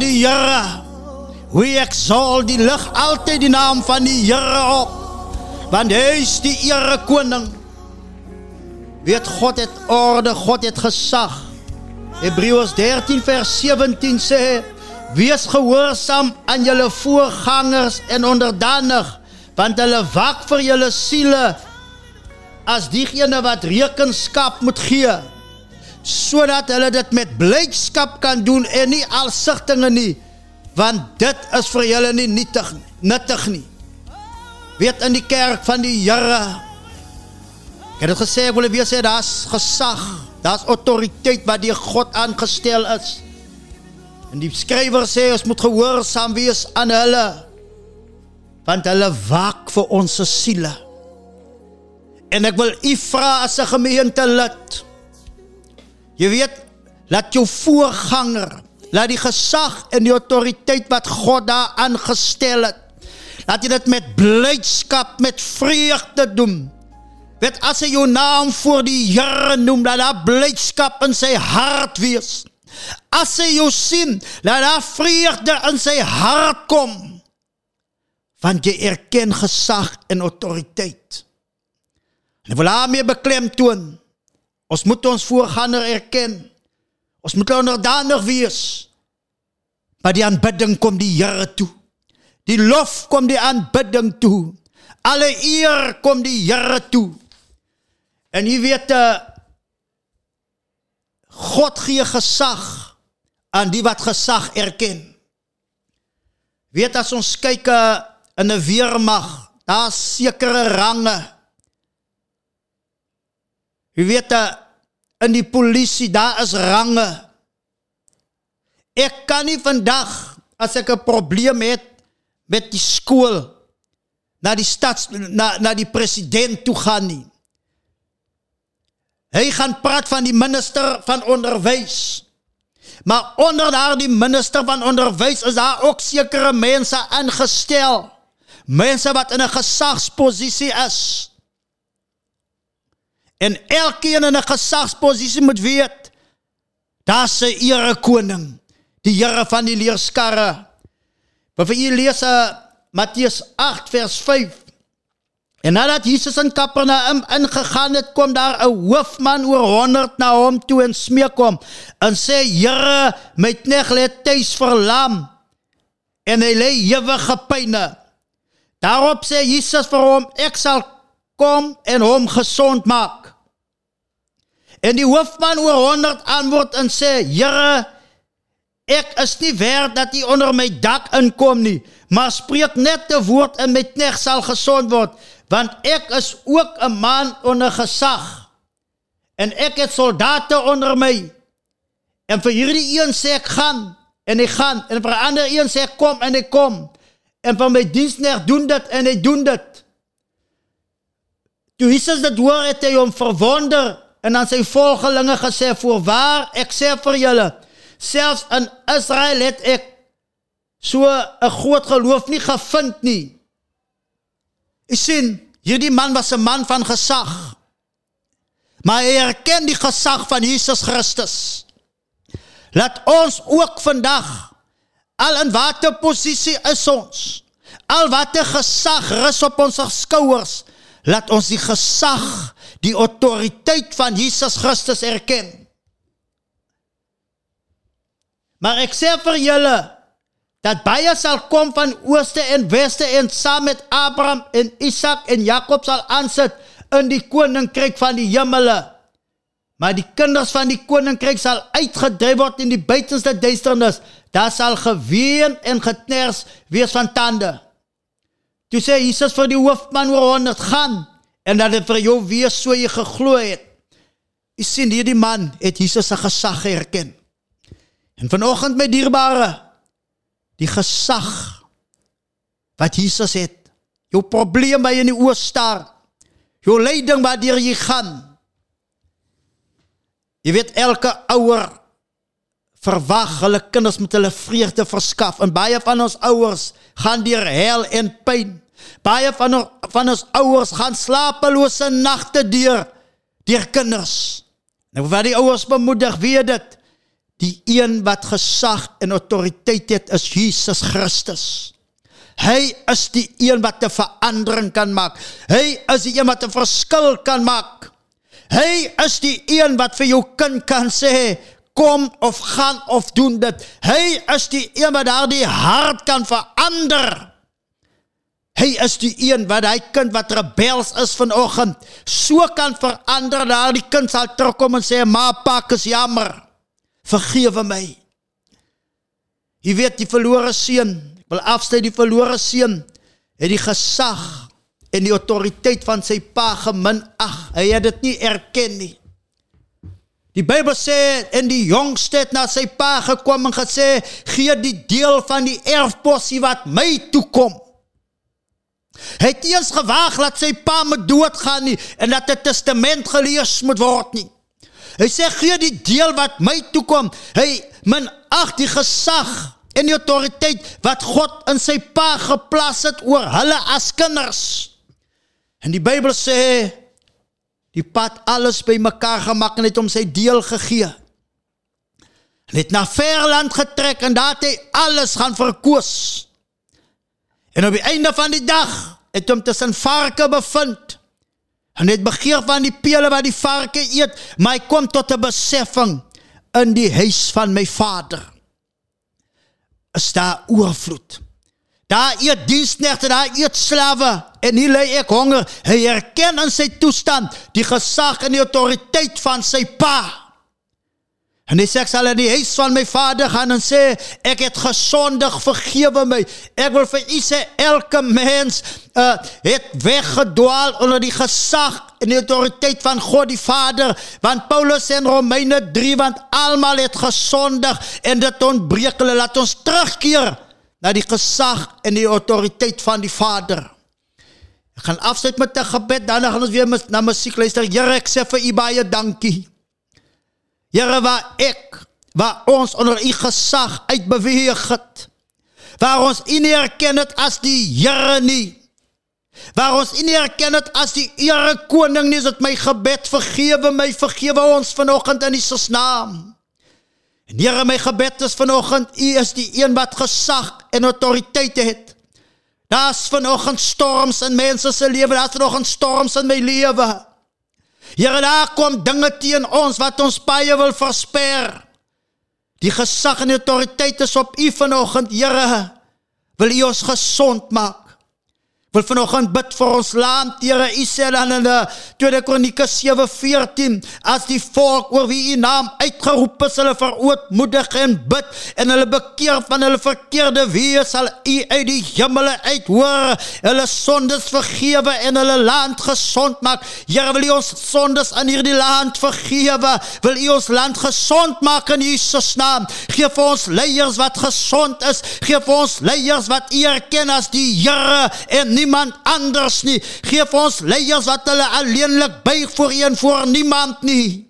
S6: die Here. We exalt die lig altyd die naam van die Here op. Want hy is die Here koning. Weet God het orde, God het gesag. Hebreërs 13 vers 17 sê: Wees gehoorsaam aan julle voorgangers en onderdanig, want hulle wak vir julle siele as diegene wat rekenskap moet gee sodat hulle dit met blydskap kan doen en nie alsigtinge nie want dit is vir julle nie nuttig nuttig nie. Weet in die kerk van die Here ek het dit gesê ek wil weer sê daar's gesag daar's autoriteit wat deur God aangestel is. En die skrywer sê ons moet gehoorsaam wees aan hulle want hulle waak vir ons se siele. En ek wil u vra as 'n gemeente lid Jy weet, laat jou voorganger, laat die gesag en die autoriteit wat God daar aangestel het, laat jy dit met blydskap, met vreugde doen. Weet as hy jou naam voor die Here noem, laat daar blydskap in sy hart wees. As hy jou sien, laat daar vreugde in sy hart kom. Want jy erken gesag en autoriteit. En wil daarmee beklemtoon, Ons moet ons voorganger erken. Ons moet onderdanig wees. By die aanbidding kom die Here toe. Die lof kom die aanbidding toe. Alle eer kom die Here toe. En jy weet uh, God gee gesag aan die wat gesag erken. Weet as ons kyk uh, in 'n weermag, daar's sekere range. Jy weet uh, in die polisie, daar is range. Ek kan nie vandag as ek 'n probleem het met die skool na die stads na na die president toe gaan nie. Hy gaan praat van die minister van onderwys. Maar onder daardie minister van onderwys is daar ook sekere mense aangestel. Mense wat in 'n gesagsposisie is. En elkeen in 'n gesagsposisie moet weet daar's 'n ere koning, die Here van die leerskarre. Maar vir julle lees uh, Matteus 8 vers 5. En nadat Jesus in Kapernaum ingegaan het, kom daar 'n hoofman oor 100 na hom toe en smeek hom en sê: "Here, my knegt lê tuis verlam en hy lê ewige pyne." Daarop sê Jesus vir hom: "Ek sal kom en hom gesond maak." En die hoofman oor 100 antwoord en sê: "Here, ek is nie werd dat u onder my dak inkom nie, maar spreek net 'n woord en my knegt sal gesond word." want ek is ook 'n man onder gesag. En ek het soldate onder my. En vir hierdie een sê ek gaan en hy gaan. En vir 'n ander een sê ek kom en hy kom. En vir my diensknegt doen dit en hy doen dit. Toe Jesus dit hoor het hy hom verwonder en aan sy volgelinge gesê voorwaar ek sê vir julle selfs in Israel het ek so 'n groot geloof nie gevind nie Jy sien, hierdie man was 'n man van gesag. Maar hy erken die gesag van Jesus Christus. Laat ons ook vandag al in watter posisie is ons, al watter gesag rus op ons skouers, laat ons die gesag, die autoriteit van Jesus Christus erken. Maar ek sê vir julle, dat baie sal kom van ooste en weste en saam met Abraham en Isak en Jakob sal aansit in die koninkryk van die hemele. Maar die kinders van die koninkryk sal uitgedryf word in die buitenste duisternis. Daar sal geween en gekners wees van tande. Toe sê Jesus vir die hoofman oor 100 gaan en dat dit vir jou wees so jy geglo het. Jy sien hierdie man het Jesus se gesag herken. En vanoggend my dierbare die gesag wat Jesus het. Jou probleem jy in die oë staar. Jou lyding waar jy gaan. Jy weet elke ouer verwag hulle kinders met hulle vreugde verskaf en baie van ons ouers gaan deur hel en pyn. Baie van ons van ons ouers gaan slapelose nagte deur deur kinders. Nou wat die ouers bemoedig, weet dit. Die een wat gesag en autoriteit het is Jesus Christus. Hy is die een wat 'n verandering kan maak. Hy is die een wat 'n verskil kan maak. Hy is die een wat vir jou kind kan sê kom of gaan of doen dit. Hy is die een wat daardie hart kan verander. Hy is die een wat hy kind wat rebels is vanoggend so kan verander. Daardie kind sal terugkom en sê ma pa is jammer vergewe my. Jy weet die verlore seun, ek wil afsny die verlore seun het die gesag en die autoriteit van sy pa geminag. Hy het dit nie erken nie. Die Bybel sê en die jongste het na sy pa gekom en gesê gee die deel van die erfposie wat my toekom. Hy het eers gewaag dat sy pa moet doodgaan nie en dat 'n testament gelees moet word nie. Hy sê gee die deel wat my toekom. Hy min ag die gesag en die autoriteit wat God in sy pa geplaas het oor hulle as kinders. En die Bybel sê die pad alles bymekaar gemaak en het hom sy deel gegee. En het na verland getrek en daar het hy alles gaan verkoos. En op die einde van die dag het hom tussen varke bevind. En het begeer van die pele wat die varke eet, maar hy kom tot 'n beseffing in die huis van my vader. Is daar oorvloed. Daar eet diensknegte, daar eet slawe en hier lê ek honger. Hy erken in sy toestand die gesag en die autoriteit van sy pa. En hy sê ek sal in die huis van my vader gaan en sê ek het gesondig, vergewe my. Ek wil vir u sê elke mens uh, het weggedwaal onder die gesag en die autoriteit van God die Vader, want Paulus in Romeine 3 want almal het gesondig en dit ontbreek hulle laat ons terugkeer na die gesag en die autoriteit van die Vader. Ek gaan afsluit met 'n gebed, dan gaan ons weer na musiek luister. Here, ek sê vir u baie dankie. Here waar ek waar ons onder u gesag uitbeweeg het. Waar ons u nie erken het as die Here nie. Waar ons u nie erken het as die Here koning nie, is dit my gebed vergewe my, vergewe ons vanoggend in Jesus naam. En Here, my gebed is vanoggend, u is die een wat gesag en autoriteit het. Daar's vanoggend storms in mense se lewe, daar's vanoggend storms in my lewe. Here, daar kom dinge teen ons wat ons paie wil versper. Die gesag en die autoriteit is op U vanoggend, Here. Wil U ons gesond maak? Wil vanoggend bid vir ons land, Here. Sê dan in die 2 Kronieke 7:14, as die volk oor wie U naam uitgeroep is, hulle verootmoedig en bid en hulle bekeer van hulle verkeerde weë, sal U uit die hemele uithoor, hulle sondes vergewe en hulle land gesond maak. Here, wil U ons sondes in hierdie land vergewe? Wil U ons land gesond maak in Jesus naam? Geef vir ons leiers wat gesond is. Geef vir ons leiers wat U erken as die Here en niemand anders nie. Geef ons leiers wat hulle alleenlik buig voor U en voor niemand nie.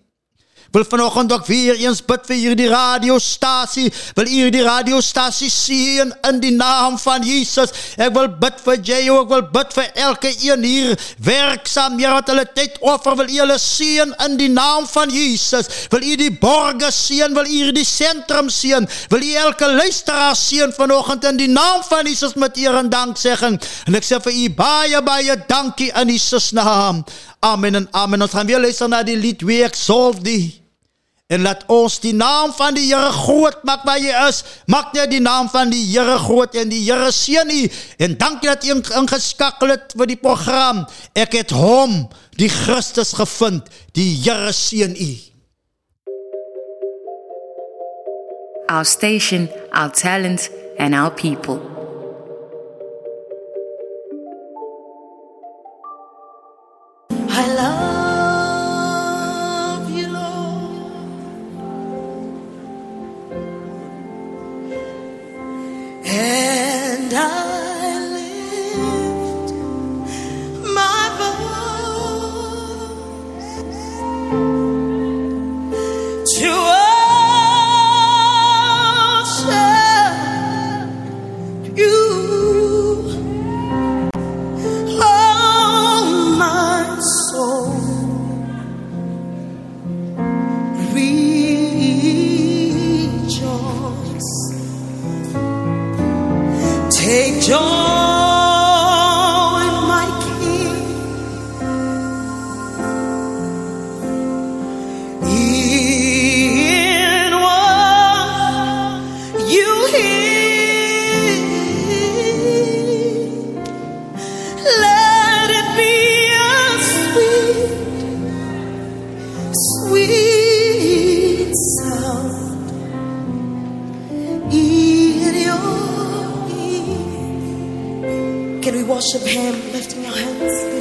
S6: Wil vanoggend ook weer eens bid vir hierdie radiostasie. Wil hierdie radiostasie sien in die naam van Jesus. Ek wil bid vir jy, ek wil bid vir elke een hier werksaam, Here wat hulle tyd offer. Wil u hulle sien in die naam van Jesus. Wil u die borge sien, wil u hierdie sentrum sien. Wil u elke luisteraar sien vanoggend in die naam van Jesus met eer en danksegging. En ek sê vir u baie baie dankie in Jesus naam. Amen en amen. Ons gaan weer luister na die lied We Exalt Thee. En laat ons die naam van die Here groot maak waar jy is. Maak net die naam van die Here groot en die Here seën u. En dankie dat u ingeskakel het vir die program. Ek het hom, die Christus gevind. Die Here seën u.
S5: Our station, our talent, and our people.
S8: Can we worship Him, lifting our hands